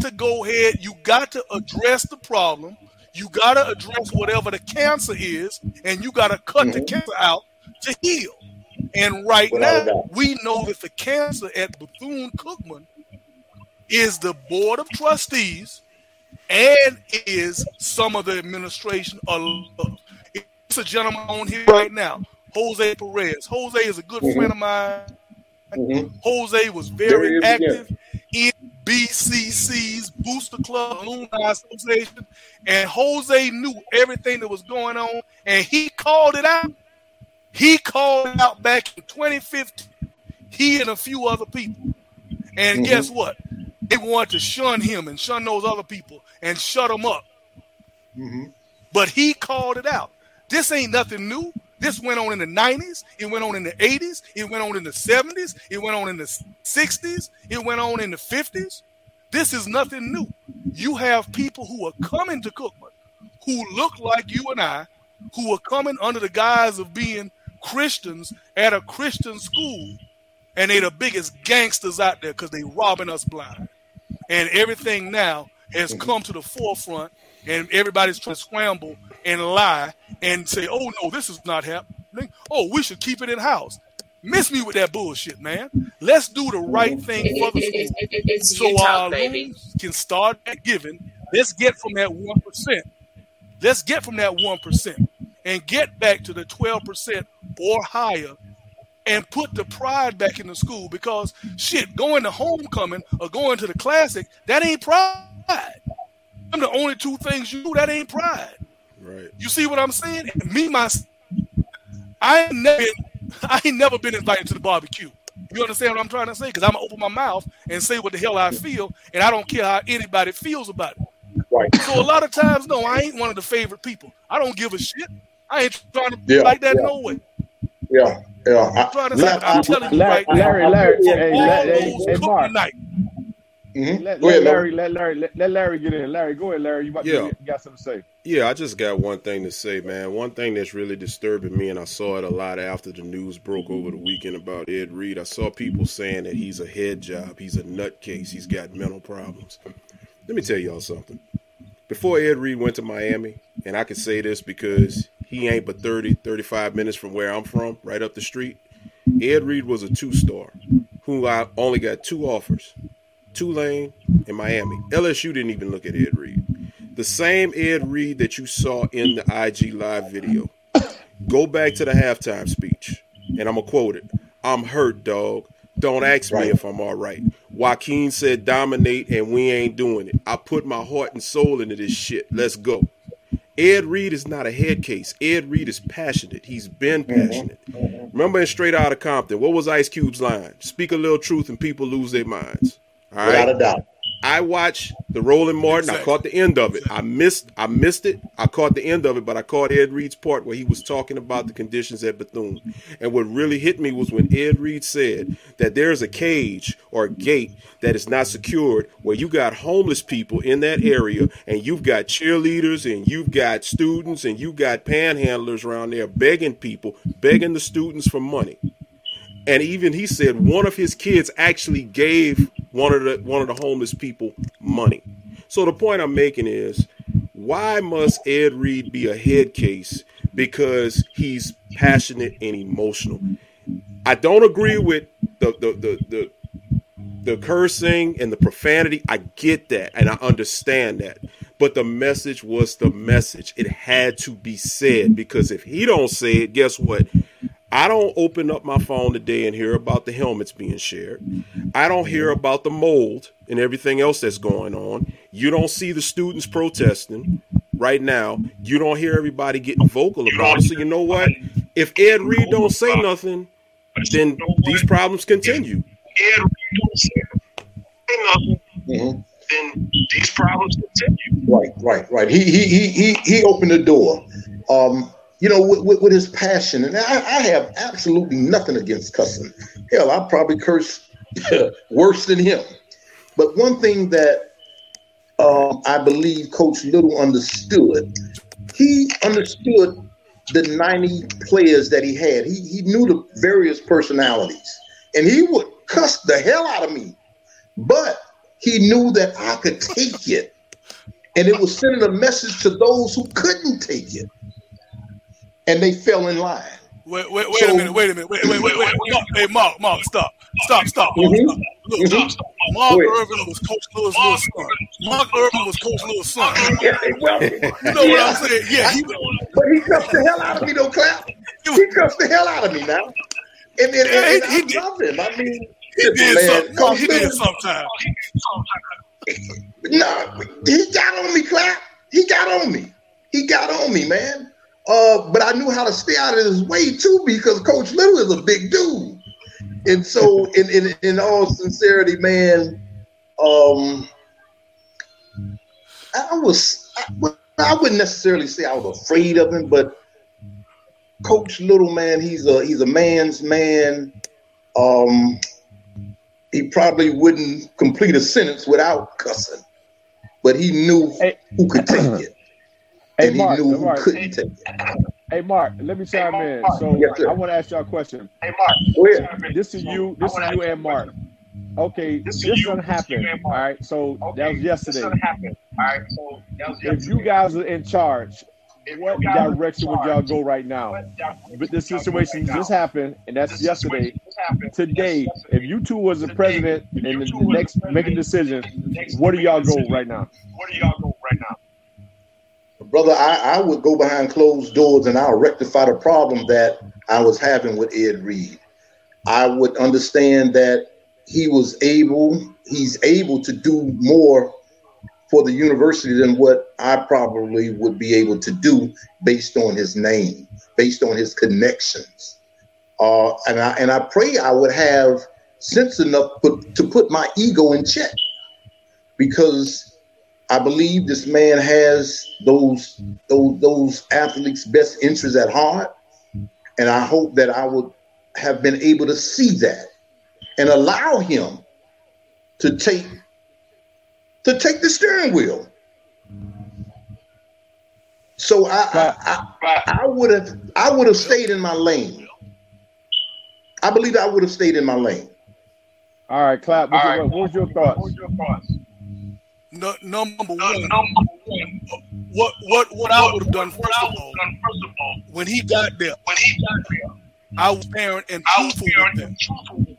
To go ahead, you got to address the problem. You got to address whatever the cancer is, and you got to cut the Mhm. cancer out to heal. And right Without now, we know that the cancer at Bethune Cookman is the board of trustees and is some of the administration of it's a gentleman on here right now, Jose Perez. Jose is a good Mhm. friend of mine. Jose was Very active in BCC's Booster Club Alumni Association, and Jose knew everything that was going on, and he called it out. He called it out back in 2015. He and a few other people. And Mhm. guess what? They wanted to shun him and shun those other people and shut them up. Mm-hmm. But he called it out. This ain't nothing new. This went on in the 90s. It went on in the 80s. It went on in the 70s. It went on in the 60s. It went on in the 50s. This is nothing new. You have people who are coming to Cookman who look like you and I, who are coming under the guise of being Christians at a Christian school, and they're the biggest gangsters out there because they're robbing us blind. And everything now has mm-hmm. come to the forefront, and everybody's trying to scramble and lie and say, "Oh no, this is not happening. Oh, we should keep it in house." Miss me with that bullshit, man. Let's do the right thing for the school, so Utah, our loans can start back giving. Let's get from that one percent. Let's get from that one percent and get back to the twelve percent or higher and put the pride back in the school because shit, going to homecoming or going to the classic, that ain't pride. I'm the only two things you do, that ain't pride. Right. You see what I'm saying? Me, my, I ain't never, I ain't never been invited to the barbecue. You understand what I'm trying to say? Because I'm gonna open my mouth and say what the hell I feel, and I don't care how anybody feels about it. Right. So a lot of times, no, I ain't one of the favorite people. I don't give a shit. I ain't trying to be Yeah, like that yeah. no way. Yeah, yeah. I'm trying to say, I'm telling you Larry, right now, Larry, Larry, hey, Larry, hey, hey, Mark. night, Mm-hmm. Let, Go let ahead, Larry, let Larry, let, let Larry get in. Larry, go ahead, Larry. You about Yeah. to you got something to say? Yeah, I just got one thing to say, man. One thing that's really disturbing me, and I saw it a lot after the news broke over the weekend about Ed Reed. I saw people saying that he's a head job, he's a nutcase, he's got mental problems. Let me tell y'all something. Before Ed Reed went to Miami, and I can say this because he ain't but 30, 35 minutes from where I'm from, right up the street. Ed Reed was a two star who I only got two offers Tulane and Miami. LSU didn't even look at Ed Reed. The same Ed Reed that you saw in the IG live video. Go back to the halftime speech, and I'm gonna quote it. I'm hurt, dog. Don't ask me if I'm all right. Joaquin said dominate, and we ain't doing it. I put my heart and soul into this shit. Let's go. Ed Reed is not a head case. Ed Reed is passionate. He's been mm-hmm. passionate. Mm-hmm. Remember in Straight Outta Compton, what was Ice Cube's line? Speak a little truth and people lose their minds. All right. Without a doubt. I watched the Roland Martin. I caught the end of it. I missed. I missed it. I caught the end of it, but I caught Ed Reed's part where he was talking about the conditions at Bethune. And what really hit me was when Ed Reed said that there's a cage or a gate that is not secured, where you got homeless people in that area, and you've got cheerleaders, and you've got students, and you've got panhandlers around there begging people, begging the students for money. And even he said one of his kids actually gave one of the one of the homeless people money. So the point I'm making is why must Ed Reed be a head case because he's passionate and emotional? I don't agree with the the the, the the cursing and the profanity, I get that and I understand that. But the message was the message. It had to be said because if he don't say it, guess what? I don't open up my phone today and hear about the helmets being shared. I don't hear about the mold and everything else that's going on. You don't see the students protesting right now. You don't hear everybody getting vocal about it. So you know what? If Ed Reed don't say nothing, then these problems continue. Ed Reed don't say nothing, then these problems continue. Right, right, right. He he he he he opened the door. Um, you know, with, with, with his passion, and I, I have absolutely nothing against cussing. Hell, I probably curse [laughs] worse than him. But one thing that um, I believe Coach Little understood, he understood the 90 players that he had. He he knew the various personalities, and he would cuss the hell out of me. But he knew that I could take it. And it was sending a message to those who couldn't take it. And they fell in line. Wait, wait, wait a minute, wait a minute, wait, wait, wait, wait. Mark, hey, Mark, Mark, stop, stop, stop. Mark, Mhm. stop. Look, Mhm. stop. Mark Go. Irvin was Coach Lewis' little son. Mark Irvin was Coach Lewis' son. well, you know what I'm saying? Yeah, he, But he cussed the hell out of me, though, Clap. He cussed the hell out of me now. And, and, Yeah, and he- he I did. love him. I mean, He did man, something. Coach He did Little- sometime. No, he got on me, clap. He got on me. He got on me, man. Uh, but I knew how to stay out of his way too because Coach Little is a big dude. And so, in in, in all sincerity, man, um, I was I, I wouldn't necessarily say I was afraid of him, but Coach Little, man, he's a he's a man's man. Um, he probably wouldn't complete a sentence without cussing, but he knew who could take [clears throat] it, Hey, and Mark, he knew who Mark. couldn't take it. Hey Mark, let me chime in. So Yes. I want to ask y'all a question. Hey, Mark. Go ahead. This is you. This is you and Mark. Okay, this, done happened. All right, so that was yesterday. This happened. All right, so that was yesterday. If you guys are in charge, what direction would y'all go right now? But this situation just happened, and that's yesterday. Today, if you two was the president and the, the next making decisions, where do y'all go right now? Where do y'all go right now? Brother, I, I would go behind closed doors and I'll rectify the problem that I was having with Ed Reed. I would understand that he was able, he's able to do more for the university than what I probably would be able to do based on his name, based on his connections. Uh, and I and I pray I would have sense enough put, to put my ego in check because I believe this man has those those those athletes' best interests at heart, and I hope that I would have been able to see that and allow him to take to take the steering wheel. So I I, I, I would have I would have stayed in my lane. I believe I would have stayed in my lane. All right, clap. What's, All right. what was your thoughts? What was your thoughts? No, number one, what what what I would have done first of all, First of all, when he got there, when he got there, I was parent and I was truthful with very them. truthful with him.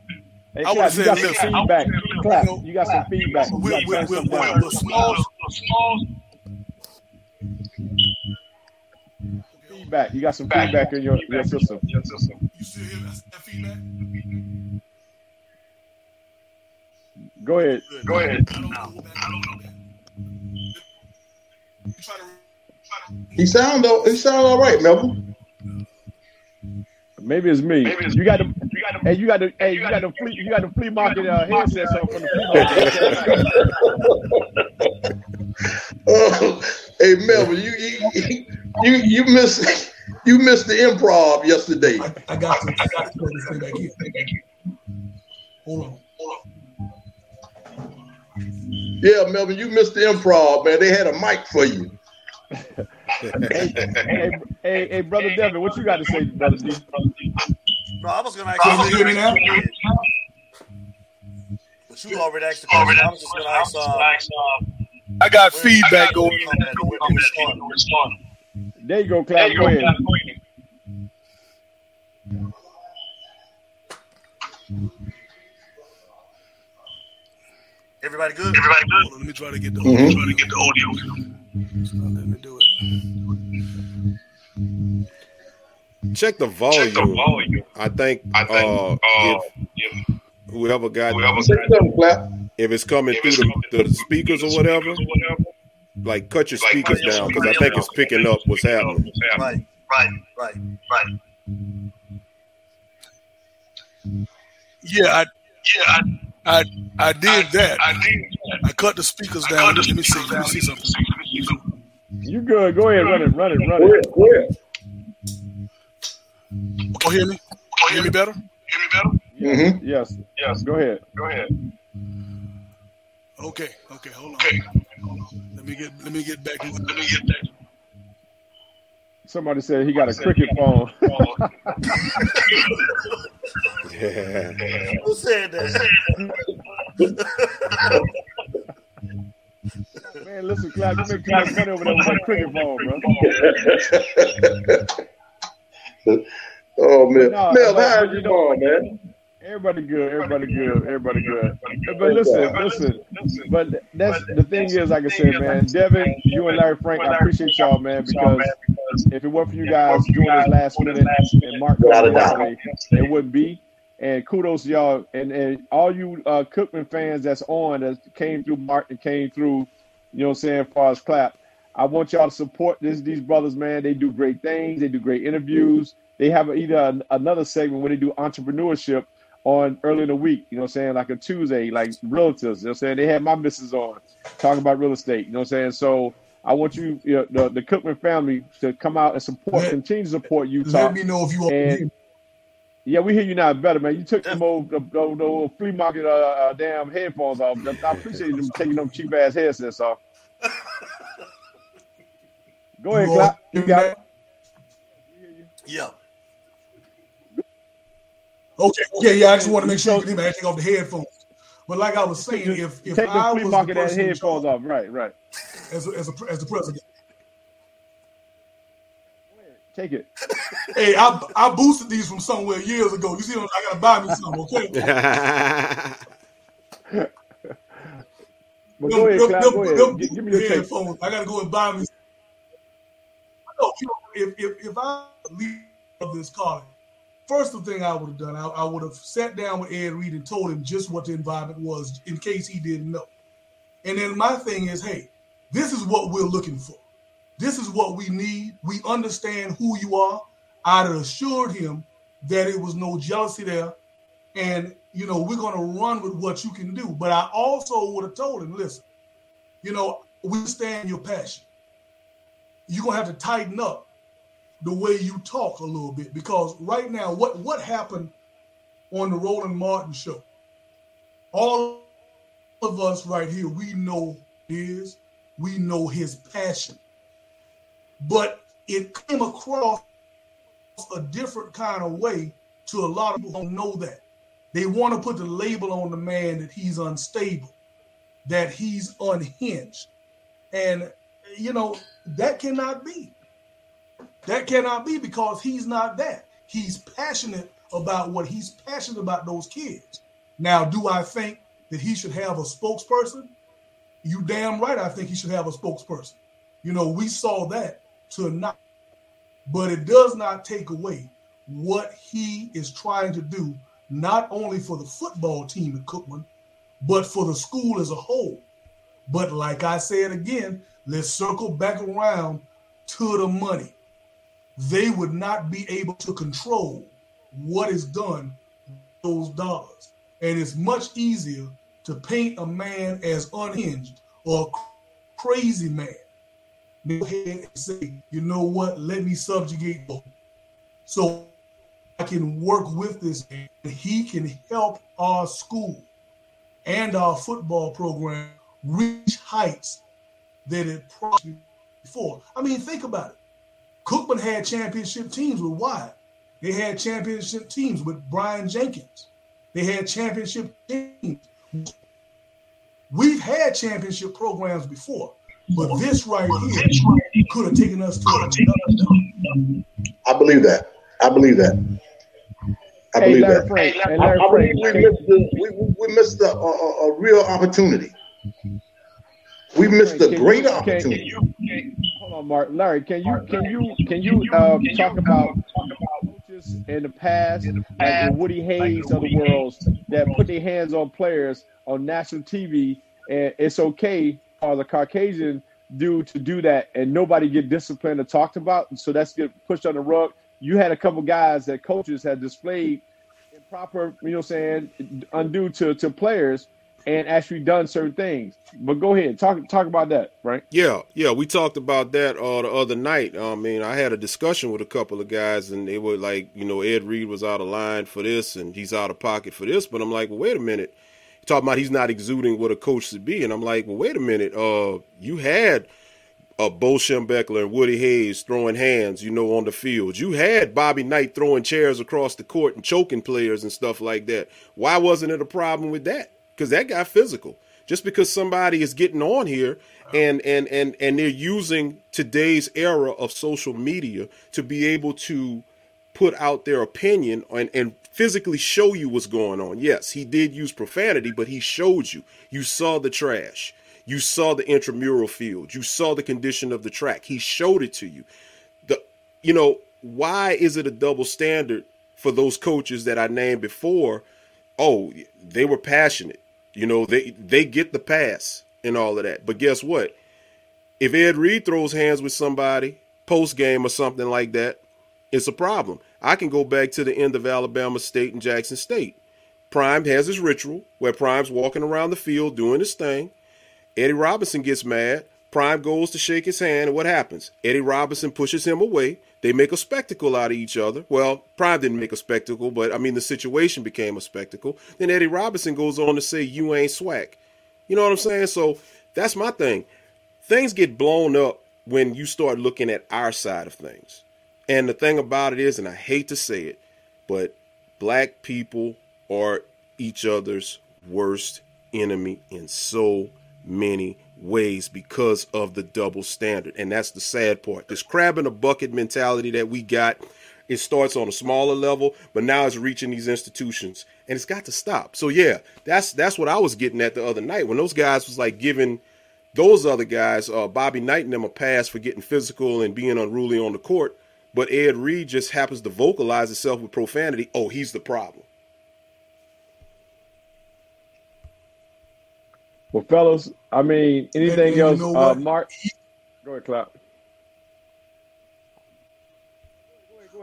Hey, I clap, would've you said, got some listen, feedback. Clap. you know, You got some feedback. You With, got to with, turn with, something with, down. with small The small Feedback. You got some feedback in your, your system. your system. You still hear that, that feedback? Go ahead. Go ahead. I don't know. He sound though he sound all right, Melvin. Maybe it's me. Maybe it's you got to. You got to Hey, you got to. Hey, you got the flea. You got the flea market uh, headset on from the flea market. Uh, [laughs] [laughs] hey Melvin, you you you you missed you missed the improv yesterday. I, I got to. I got to put this thing back in. Hold on. Yeah, Melvin, you missed the improv, man. They had a mic for you. hey, hey, hey, hey, brother Devin, what you got to say, brother D? No, I was gonna ask Can you you. now? But you already asked the question. I was just gonna ask. Uh, I got feedback going where on. you at? Where you respond? There you go, clap. Everybody good? Everybody good? Hold on, let me try to get the Mhm. audio. Trying to get the audio. Let me do it. Check the volume. Check the volume. I think, I think uh, uh, if if whoever got whoever Say something, clap. if it's coming if through it's the, coming through the speakers or whatever, or whatever, like cut your like, speakers cut your down because I think it's picking up what's happening. what's happening. Right, Right, right. right. Yeah, I Yeah, I, I I did that. I did. I cut the speakers I down. the Let me see. speakers Let me see. Let me see something. You good? Go ahead, run it, run it, run it. ahead, go ahead. Oh, hear me? Oh, Hear me better? Hear me better? Mhm. Yes, Yes. go ahead. Go ahead. Okay. Okay. Hold on. Okay. Let me get let me get back Let me get that. Somebody said he got a cricket phone. [laughs] Yeah. Who said that? Man, listen, clap. You make too much money over there with that cricket phone, bro. [laughs] oh man, No, Mel, but- how but you you doing, man? Everybody good. Everybody good. Everybody good. But listen, listen. But that's the thing is, like I said, man, Devin, you and Larry Frank, I appreciate y'all, man, because if it weren't for you guys doing this last minute and Mark Without a calling yesterday, it wouldn't be. And kudos to y'all and, and all you uh, Cookman fans that's on that came through Martin came through, you know what I'm saying, as far as clap. I want y'all to support this these brothers, man. They do great things. They do great interviews. They have either another segment where they do entrepreneurship on early in the week, you know what I'm saying, like a Tuesday, like relatives, you know what I'm saying? They had my missus on talking about real estate, you know what I'm saying? So I want you, you know, the, the Cookman family to come out and support, Let- continue to support Utah. Let me know if you want And- yeah, we hear you now better, man. You took them old, the, the, the old flea market uh, uh, damn headphones off. I [laughs] appreciate them taking them cheap ass headsets off. [laughs] Go ahead, You clap. all- You got it. Yeah. Okay, okay, yeah. I just want to make sure you can even take off the headphones. But like I was saying, if if Take I the was flea the market ass person in headphones off. Right, right. as a, as a, as the president, Take it. hey, I I boosted these from somewhere years ago. You see, I gotta buy me some. Okay. [laughs] But go ahead, clap. Go ahead. them Give me your take. headphones. I gotta go and buy me. some. No, you know, if if if I leave this college, first the thing I would have done, I, I would have sat down with Ed Reed and told him just what the environment was, in case he didn't know. And then my thing is, hey, this is what we're looking for. This is what we need. We understand who you are. I'd have assured him that it was no jealousy there. And, you know, we're going to run with what you can do. But I also would have told him, listen, you know, we understand your passion. You're going to have to tighten up the way you talk a little bit because right now, what, what happened on the Roland Martin show? All of us right here, we know his, we know his passion. But it came across a different kind of way to a lot of people who don't know that. They want to put the label on the man that he's unstable, that he's unhinged. And, you know, that cannot be. That cannot be because he's not that. He's passionate about what he's passionate about those kids. Now, do I think that he should have a spokesperson? You damn right I think he should have a spokesperson. You know, we saw that tonight. But it does not take away what he is trying to do, not only for the football team at Cookman, but for the school as a whole. But like I said again, let's circle back around to the money. They would not be able to control what is done with those dollars. And it's much easier to paint a man as unhinged or a crazy man go ahead and say, you know what, let me subjugate you so I can work with this man and he can help our school and our football program reach heights that it probably before. I mean, think about it. Cookman had championship teams with Wyatt. They had championship teams with Brian Jenkins. They had championship teams. We've had championship programs before. But this right here could have taken us to another I believe that. I believe that. I believe Larry that. Frank. Hey, I, I believe we missed, the, we, we missed a, a, a real opportunity. We missed a Can you- great can- opportunity. Hold on, Mark. Larry, can you can you can you um, talk about coaches in the past, like the Woody Hayes of the world, that put their hands on players on national TV, and it's okay for the Caucasian dude to do that, and nobody get disciplined or talked about, so that's get pushed on the rug. You had a couple guys that coaches had displayed improper, you know, what I'm saying undue to to players, and actually done certain things. But go ahead, talk talk about that, right? Yeah, yeah, we talked about that uh, the other night. I mean, I had a discussion with a couple of guys, and they were like, you know, Ed Reed was out of line for this, and he's out of pocket for this. But I'm like, well, wait a minute. Talking about he's not exuding what a coach should be, and I'm like, well, wait a minute. Uh, you had uh, Bo Schembechler and Woody Hayes throwing hands, you know, on the field. You had Bobby Knight throwing chairs across the court and choking players and stuff like that. Why wasn't it a problem with that? Because that got physical. Just because somebody is getting on here and and and and they're using today's era of social media to be able to put out their opinion and, and physically show you what's going on. Yes, he did use profanity, but he showed you. You saw the trash. You saw the intramural field. You saw the condition of the track. He showed it to you. The you know, why is it a double standard for those coaches that I named before, oh, they were passionate. You know, they they get the pass and all of that. But guess what? If Ed Reed throws hands with somebody post game or something like that, it's a problem. I can go back to the end of Alabama State and Jackson State. Prime has his ritual where Prime's walking around the field doing his thing. Eddie Robinson gets mad. Prime goes to shake his hand, and what happens? Eddie Robinson pushes him away. They make a spectacle out of each other. Well, Prime didn't make a spectacle, but I mean, the situation became a spectacle. Then Eddie Robinson goes on to say, You ain't swag. You know what I'm saying? So that's my thing. Things get blown up when you start looking at our side of things. And the thing about it is, and I hate to say it, but black people are each other's worst enemy in so many ways because of the double standard. And that's the sad part. This crab in a bucket mentality that we got, it starts on a smaller level, but now it's reaching these institutions and it's got to stop. So yeah, that's that's what I was getting at the other night when those guys was like giving those other guys, uh, Bobby Knight and them a pass for getting physical and being unruly on the court. But Ed Reed just happens to vocalize itself with profanity. Oh, he's the problem. Well, fellas, I mean, anything else? you know uh. Mark, go ahead, Clap.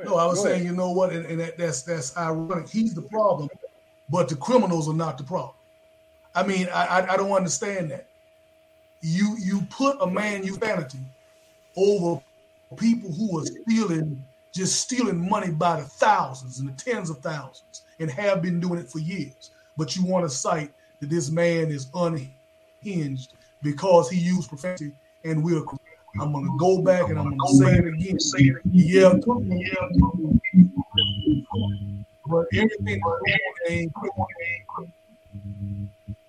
No, I was Go ahead. saying, you know what, and, and that, that's that's ironic. He's the problem, but the criminals are not the problem. I mean, I I, I don't understand that. You you put a man humanity over people who are stealing, just stealing money by the thousands and the tens of thousands, and have been doing it for years. But you want to cite that this man is unhinged because he used profanity, and we're. I'm gonna go back and I'm gonna say it again. Yeah. But everything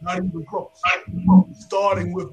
not even close. Starting with.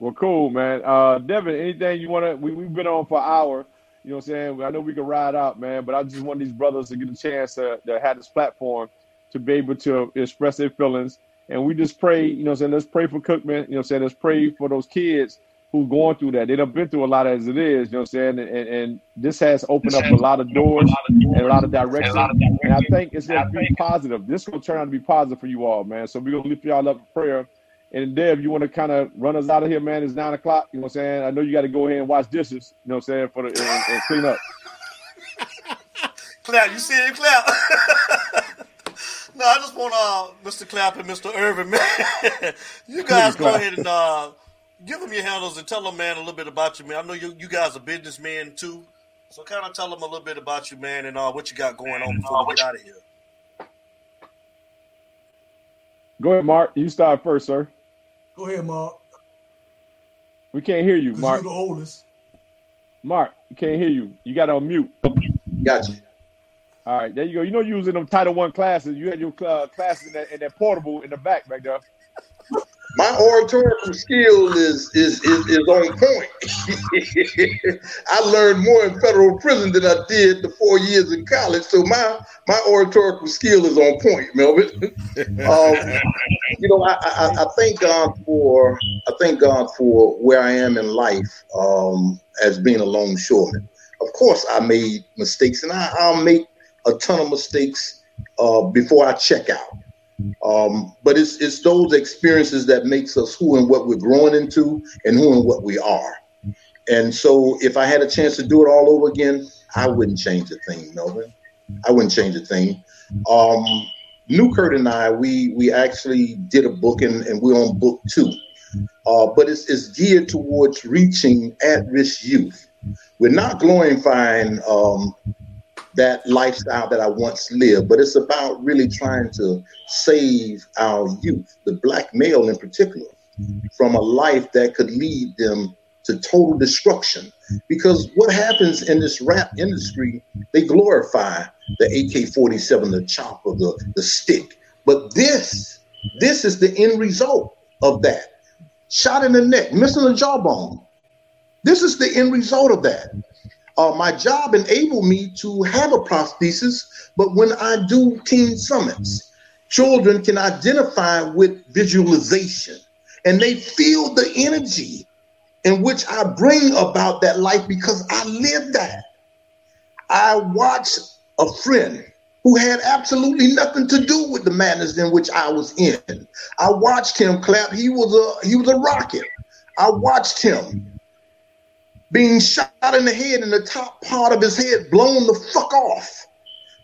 Well, cool, man. Uh, Devin, anything you want to? We, we've been on for an hour. You know what I'm saying? I know we can ride out, man, but I just want these brothers to get a chance to, to have this platform to be able to express their feelings. And we just pray, you know what saying? Let's pray for Cookman. You know what saying? Let's pray mm-hmm. for those kids who's going through that. They done been through a lot as it is, you know what I'm saying? And, and, and this has opened up a lot of doors and a lot of direction. And I think it's going to be positive. This is going to turn out to be positive for you all, man. So we're going to lift y'all up in prayer. And Dev, you want to kind of run us out of here, man? It's nine o'clock. You know what I'm saying? I know you got to go ahead and wash dishes. You know what I'm saying? For the and, and clean up. [laughs] Clap, you see him clap. [laughs] no, I just want uh, Mr. Clap and Mr. Irvin, [laughs] man. you guys go ahead and uh, give them your handles and tell them, man, a little bit about you, man. I know you, you guys are businessmen too, so kind of tell them a little bit about you, man, and uh, what you got going on before we get out of here. Go ahead, Mark. You start first, sir. Go ahead, Mark. We can't hear you, Mark. You're the oldest. Mark, we can't hear you. You got to unmute. Gotcha. All right, there you go. You know, you was in them Title One classes. You had your uh, classes in that, in that portable in the back back there. My oratorical skill is is is, is on point. [laughs] I learned more in federal prison than I did the four years in college. So my my oratorical skill is on point, Melvin. [laughs] um, you know, I, I, I thank God for I thank God for where I am in life um, as being a longshoreman. Of course, I made mistakes, and I, I'll make a ton of mistakes uh, before I check out. Um, but it's it's those experiences that makes us who and what we're growing into, and who and what we are. And so, if I had a chance to do it all over again, I wouldn't change a thing, Melvin. I wouldn't change a thing. Um, Newkirk and I, we we actually did a book, and, and we're on book two. Uh, but it's, it's geared towards reaching at-risk youth. We're not glorifying um, that lifestyle that I once lived, but it's about really trying to save our youth, the black male in particular, from a life that could lead them to total destruction. Because what happens in this rap industry, they glorify the AK 47, the chopper, the, the stick. But this, this is the end result of that. Shot in the neck, missing the jawbone. This is the end result of that. Uh, my job enabled me to have a prosthesis, but when I do teen summits, children can identify with visualization and they feel the energy in which I bring about that life because I live that. I watched a friend who had absolutely nothing to do with the madness in which I was in. I watched him clap. He was a he was a rocket. I watched him being shot in the head and the top part of his head blown the fuck off.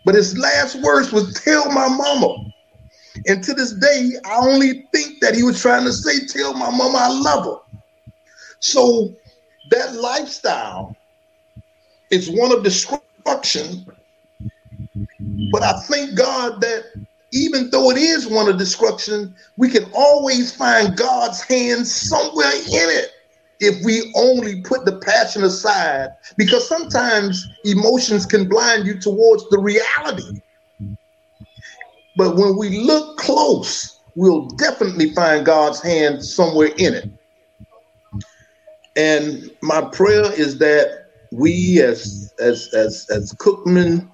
But his last words was tell my mama. And to this day, I only think that he was trying to say, tell my mama I love her. So that lifestyle is one of destruction. But I thank God that even though it is one of destruction, we can always find God's hand somewhere in it if we only put the passion aside. Because sometimes emotions can blind you towards the reality. But when we look close, we'll definitely find God's hand somewhere in it. And my prayer is that we as as as as Cookman,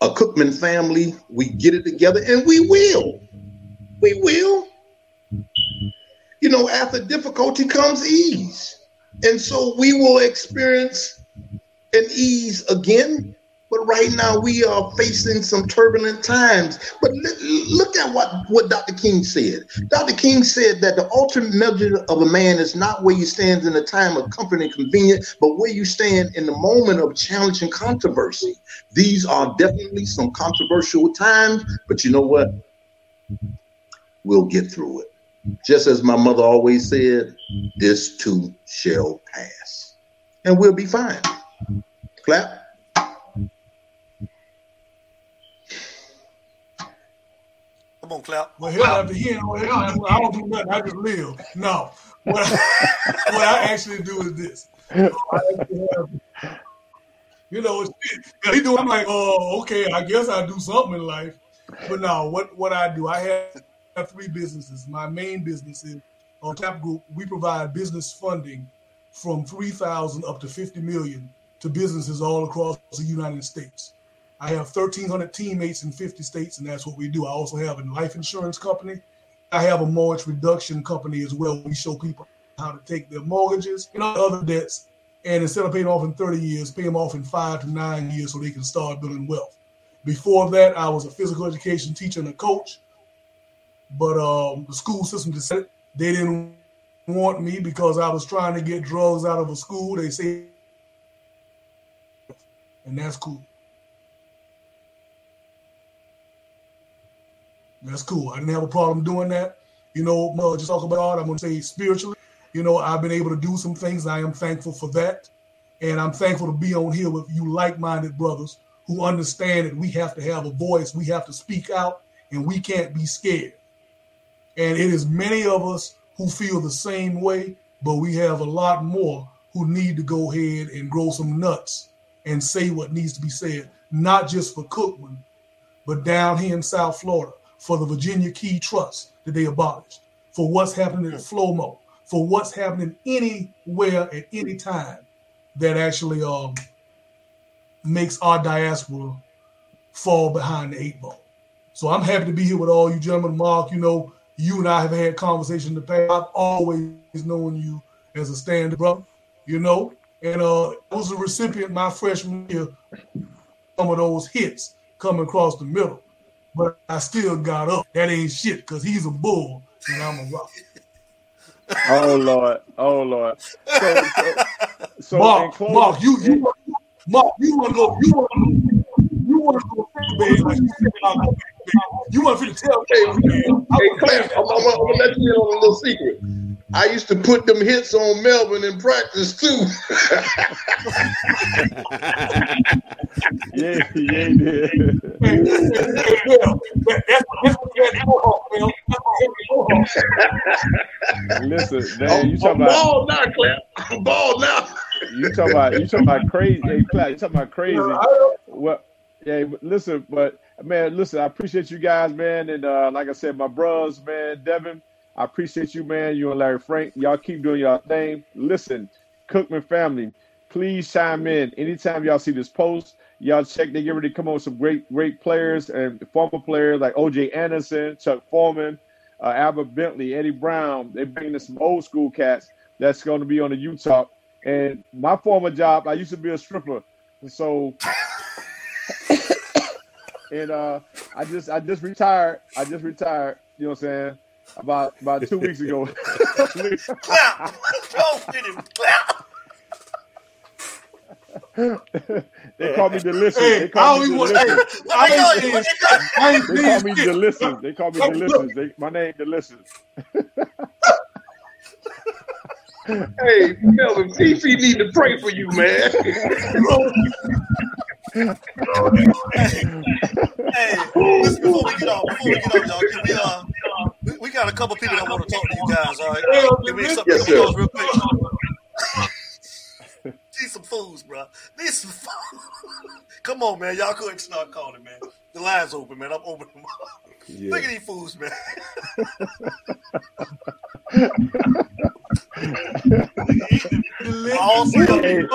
a Cookman family, we get it together and we will. We will. You know, after difficulty comes ease. And so we will experience an ease again but right now we are facing some turbulent times. But look at what, what Dr. King said. Dr. King said that the ultimate measure of a man is not where you stand in a time of comfort and convenience, but where you stand in the moment of challenge and controversy. These are definitely some controversial times, but you know what? We'll get through it. Just as my mother always said, this too shall pass. And we'll be fine. Clap. Come on, Clap. Well, hell, after hearing all that, I don't do nothing. I just live. No. What I, [laughs] what I actually do is this. You know, he do. I'm like, oh, okay. I guess I do something in life. But no, what what I do, I have, have three businesses. My main business is on Tap Group. We provide business funding from three thousand up to fifty million to businesses all across the United States. I have 1,300 teammates in 50 states, and that's what we do. I also have a life insurance company. I have a mortgage reduction company as well. We show people how to take their mortgages and other debts, and instead of paying off in 30 years, pay them off in five to nine years so they can start building wealth. Before that, I was a physical education teacher and a coach, but um, the school system decided they didn't want me because I was trying to get drugs out of a school. They say, and that's cool. That's cool. I didn't have a problem doing that. You know, just talk about God. I'm going to say spiritually. You know, I've been able to do some things. I am thankful for that. And I'm thankful to be on here with you like minded brothers who understand that we have to have a voice, we have to speak out, and we can't be scared. And it is many of us who feel the same way, but we have a lot more who need to go ahead and grow some nuts and say what needs to be said, not just for Cookman, but down here in South Florida for the Virginia Key Trust that they abolished, for what's happening at FLOMO, for what's happening anywhere at any time that actually um, makes our diaspora fall behind the eight ball. So I'm happy to be here with all you gentlemen. Mark, you know, you and I have had conversation in the past. I've always known you as a stand brother, you know, and uh, I was a recipient my freshman year, some of those hits coming across the middle but I still got up. That ain't shit because he's a bull and I'm a rock. [laughs] oh Lord, oh Lord. So, so, so Mark, Mark, you you Mark, you want to go? You want to? Go you want to go? Baby, like you said, you want to tell hey, secret. I used to put them hits on Melvin in practice too. [laughs] [laughs] yeah, yeah, yeah. Listen, man, you talking I'm about bald now, Clem. I'm bald now. You talking about you talking about crazy? Hey, Clem, you talking about crazy? Well, yeah, listen, but man, listen, I appreciate you guys, man, and uh, like I said, my bros, man, Devin. I appreciate you, man. You and Larry Frank. Y'all keep doing y'all thing. Listen, Cookman family, please chime in. Anytime y'all see this post, y'all check. They get ready to come on with some great, great players and former players like OJ Anderson, Chuck Foreman, uh, Albert Bentley, Eddie Brown. They're bringing in some old school cats that's going to be on the Utah. And my former job, I used to be a stripper. So, [laughs] and uh, I just I just retired. I just retired. You know what I'm saying? About about two weeks ago. Clap. Don't get him. Clap. they call me delicious. Hey, they call I me only want- delicious. hey, I ain't I they call me delicious. They call me delicious. They, my name delicious. [laughs] Hey, Melvin, Fifi need to pray for you, man. [laughs] Hey, before we get off, before we get off, y'all, can we uh, we, we got a couple people that want to talk to you guys. All right, give me some Yes, give me those sir. real quick. Need some fools, bro. Need some fools. [laughs] Come on, man. Y'all couldn't and start calling, man. The line's open, man. I'm opening them up. Yeah. Look at these fools, man. All three of Hey, them.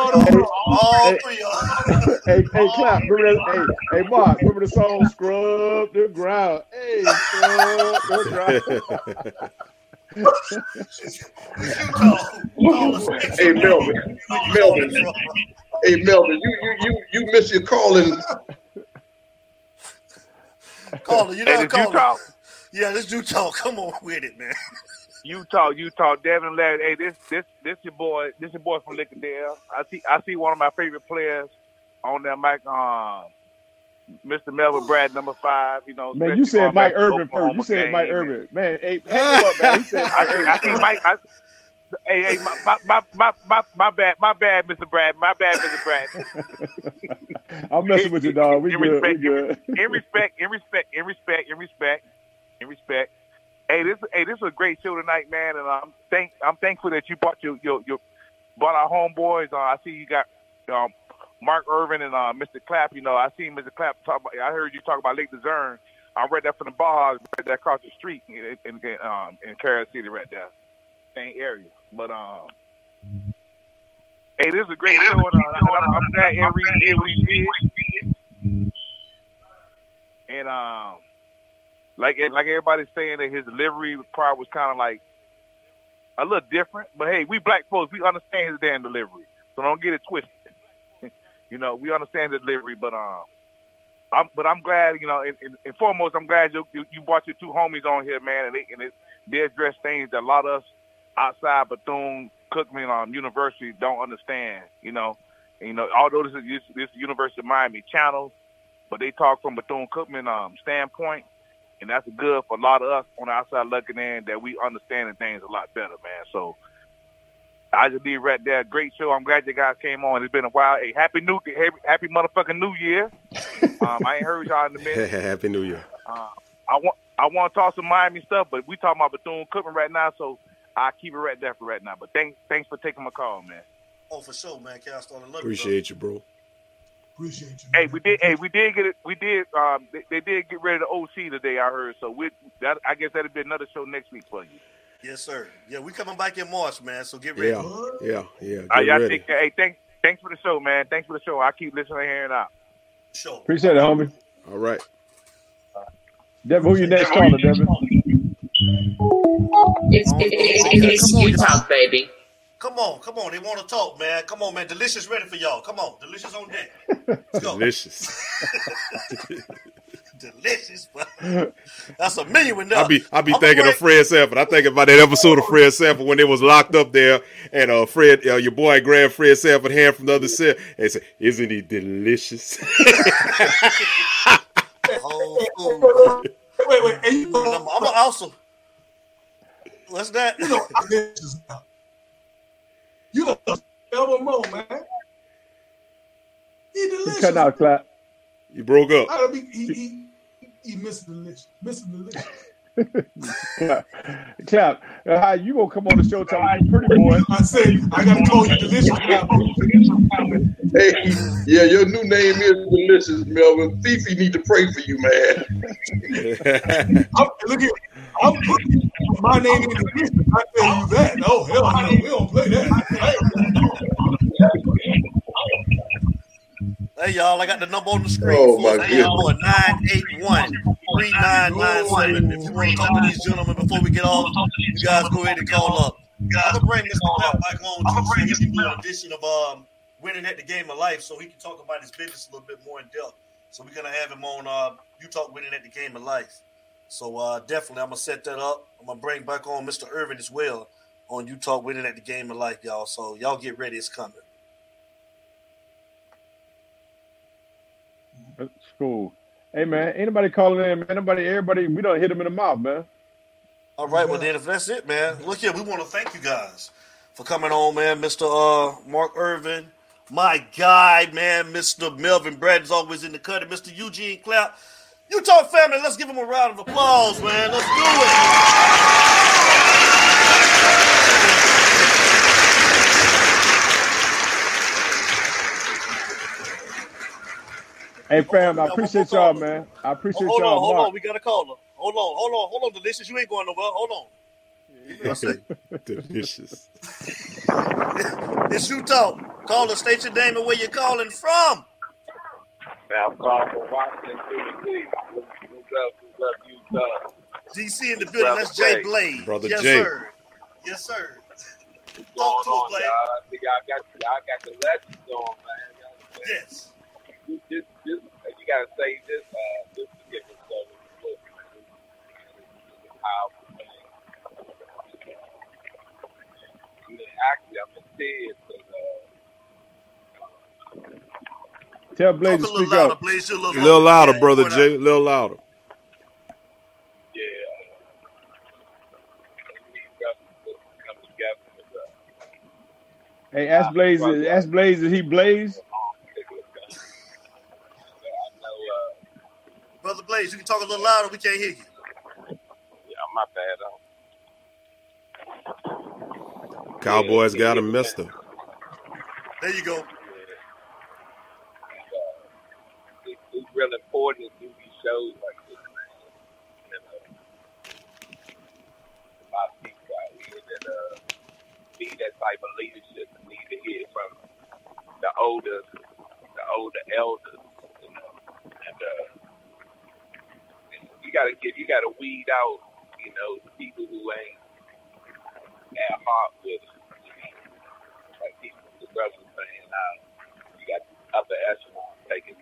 All hey, three of them. hey, hey, clap. Remember that? Hey, hey, Mark. Remember the song "Scrub the Ground"? Hey, scrub the ground. hey, Melvin, Melvin, hey, Melvin, you you you you miss your calling. [laughs] Caller, you Hey, know this you caller. talk. Yeah, this you talk. Come on with it, man. Utah, Utah, Devin Larry. Hey, this this this your boy. This your boy from Lickendale. I see I see one of my favorite players on that mic. Um, Mr. Melvin Bratton, number five. You know, Man, you said Mike back to Irvin first. You said Mike game. Irvin. Man, hey, [laughs] hang up, man. He said Mike I, I Irvin. Mike. I, hey, hey, my, my, my, my, my, bad, my bad, Mr. Bratton, my bad, Mr. Bratton. [laughs] I'm messing with you, dog. We in good. We respect, good. in respect, in respect, in respect, in respect, in respect. Hey, this hey, this was a great show tonight, man, and I'm thank I'm thankful that you brought your your, your brought our homeboys. Uh, I see you got um, Mark Irvin and uh, Mr. Clapp. You know, I seen Mr. Clapp talk. About, I heard you talk about Lake Lucerne. I read that from the Bajas right there across the street in in, in, um, in Carol City, right there, same area. But um, hey, this is a great show, and, uh, and I'm, I'm glad Henry did what he did. And um, like like everybody's saying that his delivery part was kind of like a little different. But hey, we black folks, we understand his damn delivery, so don't get it twisted. [laughs] you know, we understand the delivery, but um, I'm but I'm glad, you know, and, and, and foremost, I'm glad you, you you brought your two homies on here, man, and they and it, they address things that a lot of us outside Bethune Cookman um, University don't understand. You know, and, you know, although this is this, this University of Miami channel, but they talk from Bethune Cookman um, standpoint, and that's good for a lot of us on the outside looking in that we understanding things a lot better, man. So I just did right there. Great show. I'm glad you guys came on. It's been a while. Hey, happy new happy, happy motherfucking New Year. [laughs] Um, I ain't heard y'all in a minute. [laughs] Happy New Year. Uh, I want I want to talk some Miami stuff, but we talking about Bethune Cookman right now, so I keep it right there for right now. But thanks thanks for taking my call, man. Oh, for sure, man. Cast on the look. Appreciate you, bro. Appreciate you. Hey, we did. Hey, we did get it. We did. Um, they, they did get rid of the OC today. I heard. So we. That I guess that'll be another show next week for you. Yes, sir. Yeah, we coming back in March, man. So get ready. Yeah, yeah, yeah. Get Uh, y'all ready. take care. Hey, thanks. Thanks for the show, man. Thanks for the show. I keep listening here and out. Sure. Appreciate it, homie. All right. Devin, who you next caller, Devin? It's, it's, it's you talk, baby. Come on, come on. They want to talk, man. Come on, man. Delicious ready for y'all. Come on. Delicious on deck. Let's go. Delicious. [laughs] Delicious, bro. That's a million with I be I be I'm thinking of Fred Sanford. I think about that episode of Fred Sanford when they was locked up there, and uh, Fred, uh, your boy grabbed Fred Sanford hand from the other cell and said, "Isn't he delicious?" Oh, [laughs] [laughs] Wait, wait. And you I'm, I'm also. What's that? You know, I'm delicious now. You know, ever more, man. He He delicious. cutting out, clap. You broke up. I mean, he, he, he Mr. Delicious. Mr. Delicious. clap. clap. Uh, you gonna come on the show talking pretty boy? I said I gotta call you delicious now. Hey, yeah, your new name is delicious, Melvin. Fifi need to pray for you, man. [laughs] I'm, look here, I'm putting my name in the list. I tell you that. Oh hell no, we don't play that. Hey, y'all, I got the number on the screen. Oh, my goodness. 981 3997. If you want to talk to these gentlemen before we get off, you guys go ahead and call up. I'm going to bring Mr. Clapp back on too, so we can do an edition of um, winning at the game of life, so he can talk about his business a little bit more in depth. So we're gonna have him on uh, you talk winning at the game of life. So uh, definitely, I'm gonna set that up. I'm gonna bring back on Mr. Irvin as well on you talk winning at the game of life, y'all. So y'all get ready, it's coming. That's cool. Hey man, anybody calling in, man? Anybody, everybody, we don't hit them in the mouth, man. All right, well then if that's it, man. Look here, we want to thank you guys for coming on, man. Mr. Uh, Mark Irvin, my guy, man. Mr. Melvin Bratton is always in the cut. And Mr. Eugene Clapp. You talk family. Let's give him a round of applause, man. Let's do it. Hey fam, I appreciate y'all, man. I appreciate y'all. hold on, hold Mark. on. We got a caller. Hold on, hold on, hold on. Delicious, you ain't going nowhere. Hold on. [laughs] Delicious. [laughs] It's you talk. Call the state your name and where you're calling from. I'm calling from Washington, D.C. What's up, what's up, Utah? DC in the building. That's Jay Blade. Brother yes, Jay. sir. Yes, sir. What's going on, y'all? I think y'all got, y'all got the legends on, man. Y'all- Yes. You, just, just, you gotta say this, uh, this is what- it's a powerful thing. I mean, actually, I'm in tears 'cause, uh, Tell Blaze to Talk a little speak louder, up. Blaze. You're a A little, little louder, Yeah, brother. Jay. A little louder. yeah, we need brothers to come together with, Hey, ask Blaze. Ask Blaze. Is he Blaze? Brother Blaze, you can talk a little louder. We can't hear you. Yeah, my bad. Cowboys got him, Mister. There you go. it, it's real important to these shows like this, a lot of people out here that uh, need that type of leadership need to hear from the older, the older elders, you know. And uh, you gotta get, you gotta weed out, you know, the people who ain't at heart with it. Like people, the brothers saying, uh, you got upper echelon taking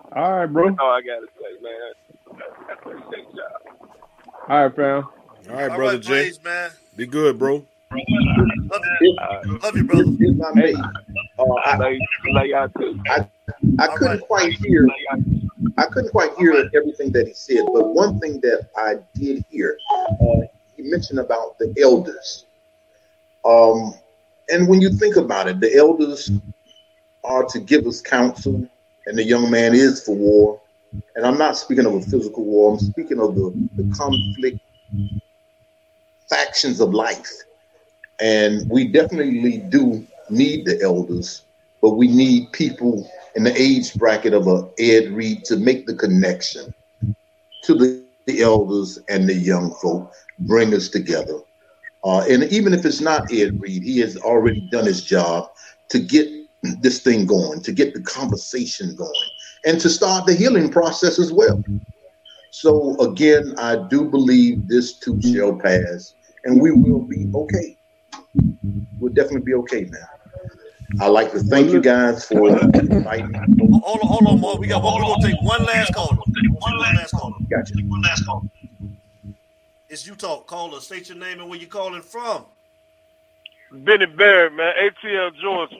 All right, bro. That's all I gotta say, man. I appreciate y'all. All right, fam. All right, All brother right, Jay. Blaze, man. Be good, bro. Love you. Love you, brother. If I may, uh, I, Love love y'all too. I, I couldn't quite hear. I couldn't quite hear everything that he said, but one thing that I did hear, uh, he mentioned about the elders. Um, and when you think about it, the elders are to give us counsel, and the young man is for war. And I'm not speaking of a physical war. I'm speaking of the, the conflict factions of life. And we definitely do need the elders, but we need people in the age bracket of a Ed Reed to make the connection to the, the elders and the young folk, bring us together. Uh, and even if it's not Ed Reed, he has already done his job to get this thing going, to get the conversation going, and to start the healing process as well. So again, I do believe this too shall pass, and we will be okay. We'll definitely be okay, man. I'd like to thank you guys for inviting me. Hold on, hold on, Mark. We got one. We're gonna take one last call. One last call. Gotcha. One last call. It's you talk. Caller. State your name and where you're calling from. Benny Barrett, man, ATL Georgia.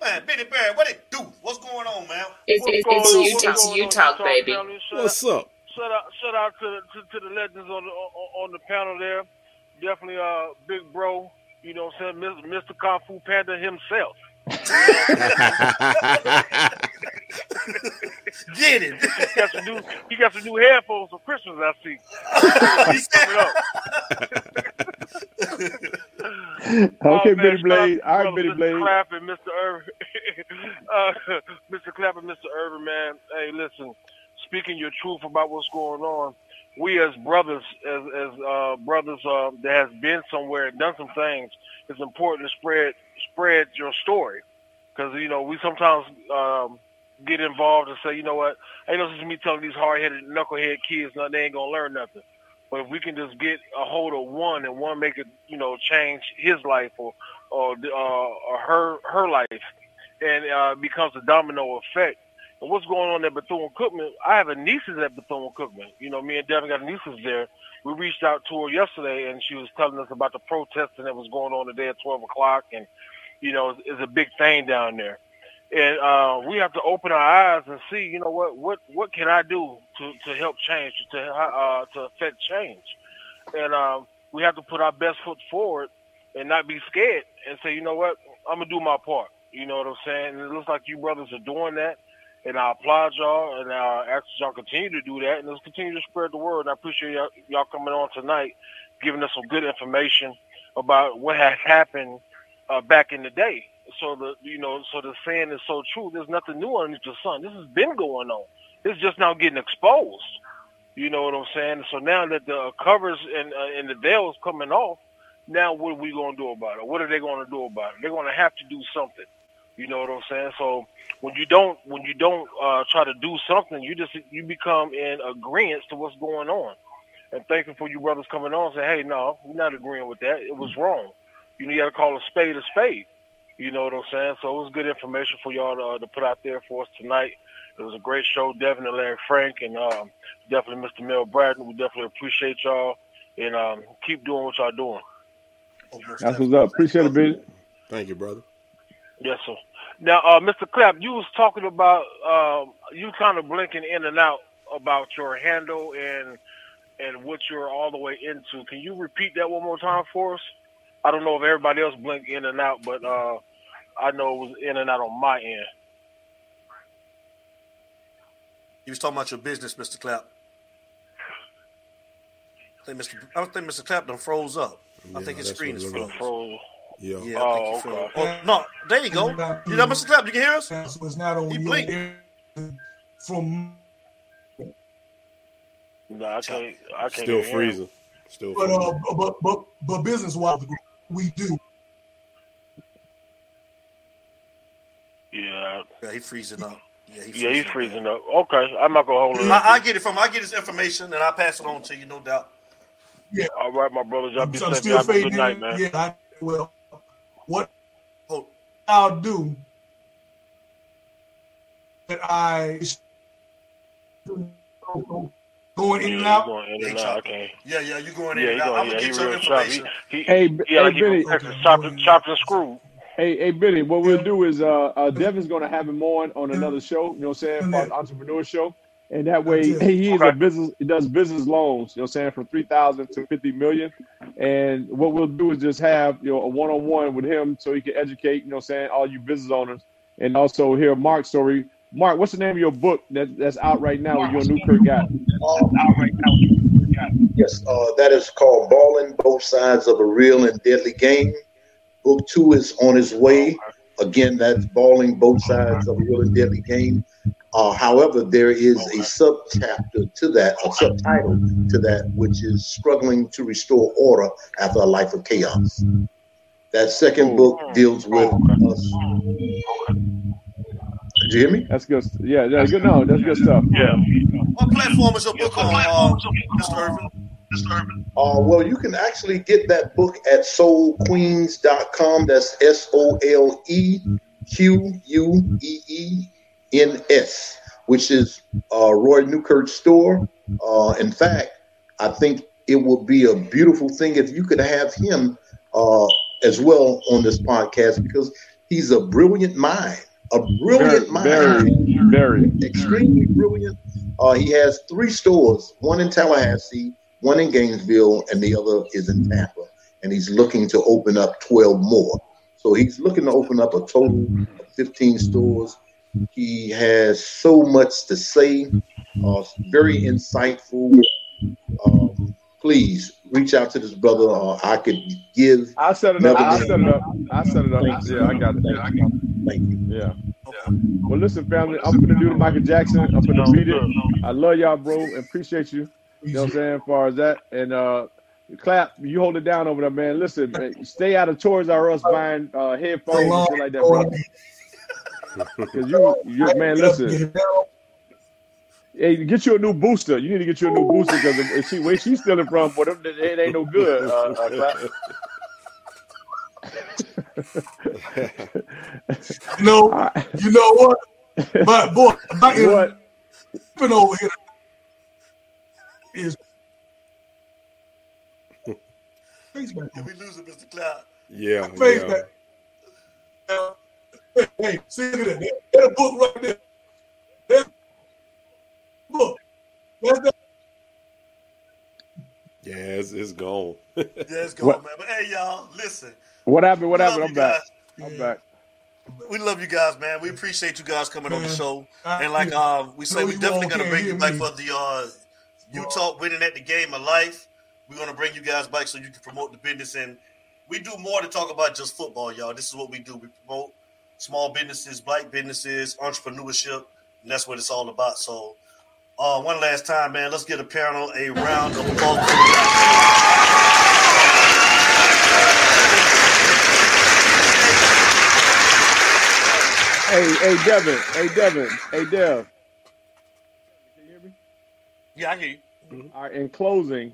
Man, Benny Barrett, what it do? What's going on, man? It's, What's it's, going it's on? you What's talk, going you on, talk, Utah baby. family? Shout What's out, up? Shout out, shout out to, to, to the legends on the on, on the panel there. Definitely, uh, big bro. You know, what I'm saying, Mr. Kung Fu Panda himself. [laughs] [laughs] [laughs] Get it. He got some new, he got some new headphones for Christmas. I see. [laughs] Coming up. [laughs] Okay, man, Billy shout Blade. out All to right, Billy Mr. Blade. Clapp and Mr. Irvin. uh, Mr. Clapp and Mr. Irvin, man. Hey, listen, speaking your truth about what's going on, we as brothers, as as uh, brothers uh, that has been somewhere and done some things, it's important to spread spread your story, because you know we sometimes um, get involved and say, you know what, ain't no sense me telling these hard headed knucklehead kids nothing, they ain't gonna learn nothing. But if we can just get a hold of one and one make it, you know, change his life or or, uh, or her her life, and uh, becomes a domino effect. And what's going on at Bethune Cookman? I have a nieces at Bethune Cookman. You know, me and Devin got nieces there. We reached out to her yesterday, and she was telling us about the protesting that was going on today at 12 o'clock, and you know, it's, it's a big thing down there. And uh, we have to open our eyes and see, you know, what what what can I do to, to help change, to uh, to affect change, and um, we have to put our best foot forward and not be scared and say, you know what, I'm gonna do my part. You know what I'm saying? And it looks like you brothers are doing that, and I applaud y'all, and I ask y'all continue to do that, and let's continue to spread the word. And I appreciate y'all, y'all coming on tonight, giving us some good information about what has happened uh, back in the day. So the you know, so the saying is so true. There's nothing new underneath the sun. This has been going on. It's just now getting exposed. You know what I'm saying? So now that the covers and uh, and the veil is coming off, now what are we going to do about it? What are they going to do about it? They're going to have to do something. You know what I'm saying? So when you don't when you don't uh, try to do something, you just you become in agreement to what's going on. And thank you for you brothers coming on and say, hey, no, we're not agreeing with that. It was wrong. You know, you got to call a spade a spade. You know what I'm saying? So it was good information for y'all to, uh, to put out there for us tonight. It was a great show, Devin and Larry Frank, and um, definitely Mr. Mel Bratton. We definitely appreciate y'all, and um, keep doing what y'all doing. That's what's up. Appreciate it, Billy. Thank you, brother. Yes, sir. Now, uh, Mr. Clapp, you was talking about um, you kind of blinking in and out about your handle and and what you're all the way into. Can you repeat that one more time for us? I don't know if everybody else blinked in and out, but uh, I know it was in and out on my end. He was talking about your business, Mr. Clapp. I think Mr. I think Mr. Clapp done froze up. I think his screen is it looks froze. like. Yeah. Yeah, I think Oh, he froze. okay. Oh, no, there you go. You know, Mr. Clapp, you can hear us? So it's not on He you blinked. from No, I can't. I can't. Still hear him. freezing. Still but uh but but but business wise we do. Yeah. Yeah, he freezing up. Yeah, he Yeah, he's freezing up. freezing up. Okay, I'm not gonna hold it. I, I get it from I get his information and I pass it on to you, no doubt. Yeah. All right, my brothers. Y'all be So I'm safe. still Y'all fading good night, man. Yeah, I, well what Oh. I'll do that I going in and Yeah, out. going in and out. I can't. Yeah, yeah, you going in Yeah, and he out. going. I'm Yeah, gonna he get your real sharp. He, he, Hey, he, B- yeah, hey, like he Billy. was chopped, chopped and screwed. Hey, hey, Billy, what we'll do is uh, uh Devin's gonna have him on on another show, you know what I'm saying, for an entrepreneur show. And that way That's he is a business he does business loans, you know what I'm saying, from three thousand to fifty million. And what we'll do is just have, you know, a one on one with him so he can educate, you know what I'm saying, all you business owners and also hear Mark's story. Mark, what's the name of your book that, that's out right now with your new Kurt guy? Yes, uh, that is called Balling Both Sides of a Real and Deadly Game. Book two is on its way. Again, that's Balling Both Sides of a Real and Deadly Game. Uh, however, there is a sub chapter to that, a subtitle to that, which is Struggling to Restore Order After a Life of Chaos. That second book deals with us. Did you hear me? That's good. Yeah, that's good. No, that's good stuff. Yeah. What platform is your book on, uh, Mr. Irvin? Mr. Irvin. Uh, well, you can actually get that book at solequeens.com. That's S O L E Q U E E N S, which is uh, Roy Newkirk's store. Uh, in fact, I think it would be a beautiful thing if you could have him uh, as well on this podcast because he's a brilliant mind. A brilliant Very, mind very, very. extremely brilliant. Uh, he has three stores, one in Tallahassee, one in Gainesville, and the other is in Tampa. And he's looking to open up 12 more. So he's looking to open up a total of 15 stores. He has so much to say, uh, very insightful. Um, please reach out to this brother, or I could give. I set it up. I set it up. I set it up. Thank you. Yeah, I got it. Yeah, I got it. Thank you. Yeah. Well, listen, family. I'm gonna do the Michael Jackson. I'm gonna beat it. I love y'all, bro. Appreciate you. You know what I'm saying? As far as that, and uh, clap. You hold it down over there, man. Listen, man, stay out of Toys R Us buying uh, headphones and shit like that, bro. Because you, you, man, listen. Hey, get you a new booster. You need to get you a new booster because if she where she's stealing from, but it it ain't no good. Uh, uh, clap. You know, you know what? But boy, my [laughs] what? Been over here is face back. We losing Mr. Cloud. Yeah, Face yeah. back. Uh, hey, hey, see look at that. That book right there. That book. That's that. Yeah, it's, it's gone. [laughs] Yeah, it's going, What- man. But hey, y'all, listen. What happened? What happened? I'm back. guys. I'm back. We love you guys, man. We appreciate you guys coming on the show. I- And like yeah. um, we say, No, we definitely all gonna can't bring you back for the uh, Utah winning at the game of life. We're gonna bring you guys back so you can promote the business. And we do more to talk about just football, y'all. This is what we do. We promote small businesses, black businesses, entrepreneurship, and that's what it's all about. So, uh, one last time, man, let's get a panel a round of applause. you. Hey, hey, Devin. Hey, Devin. Hey, Dev. Yeah, I hear you. Mm-hmm. All right, in closing,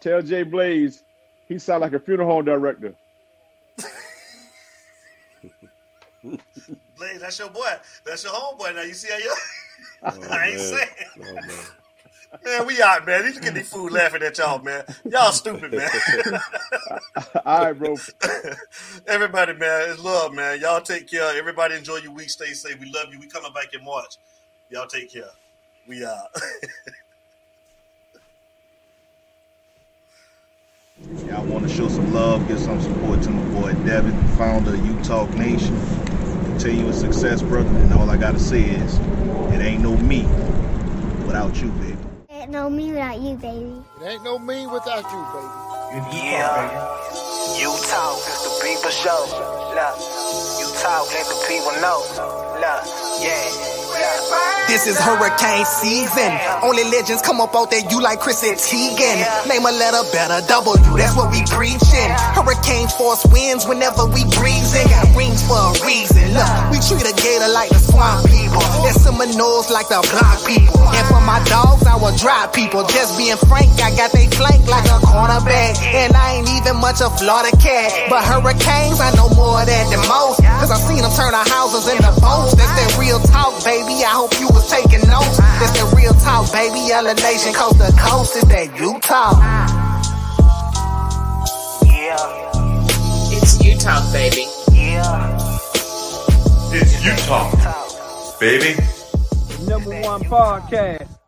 tell Jay Blaze he sound like a funeral home director. [laughs] Blaze, that's your boy. That's your homeboy. Now you see how you. [laughs] Oh, [laughs] I ain't man. saying. Oh, man. Man, we out, man. You get these food laughing at y'all, man. Y'all stupid, man. All right, bro. Everybody, man, it's love, man. Y'all take care. Everybody enjoy your week. Stay safe. We love you. We coming back in March. Y'all take care. We out. Y'all want to show some love, give some support to my boy Devin, founder of Utah Nation. Continuous success, brother. And all I gotta say is, it ain't no me without you, baby. It Ain't no me without you, baby. It ain't no me without you, baby. Yeah. You talk, it's the Bieber show. Look, you talk, let the people know. Look, yeah. This is hurricane season. Only legends come up out there, you like Chrissy Teigen. Name a letter better, W, that's what we preaching. Hurricane force winds whenever we breezing. Got rings for a reason. Look, we treat a gator like the swamp people. And Seminoles like the block people. And for my dogs, I will drop people. Just being frank, I got they flank like a cornerback. And I ain't even much a Florida cat. But hurricanes, I know more of that than most. Cause I seen them turn our houses into boats. That's that real talk, baby. I hope you was taking notes. That's that real talk, baby. Yellow Nation, coast to coast. Is that Utah? Yeah. It's Utah, baby. Yeah. It's Utah, baby. Number one podcast.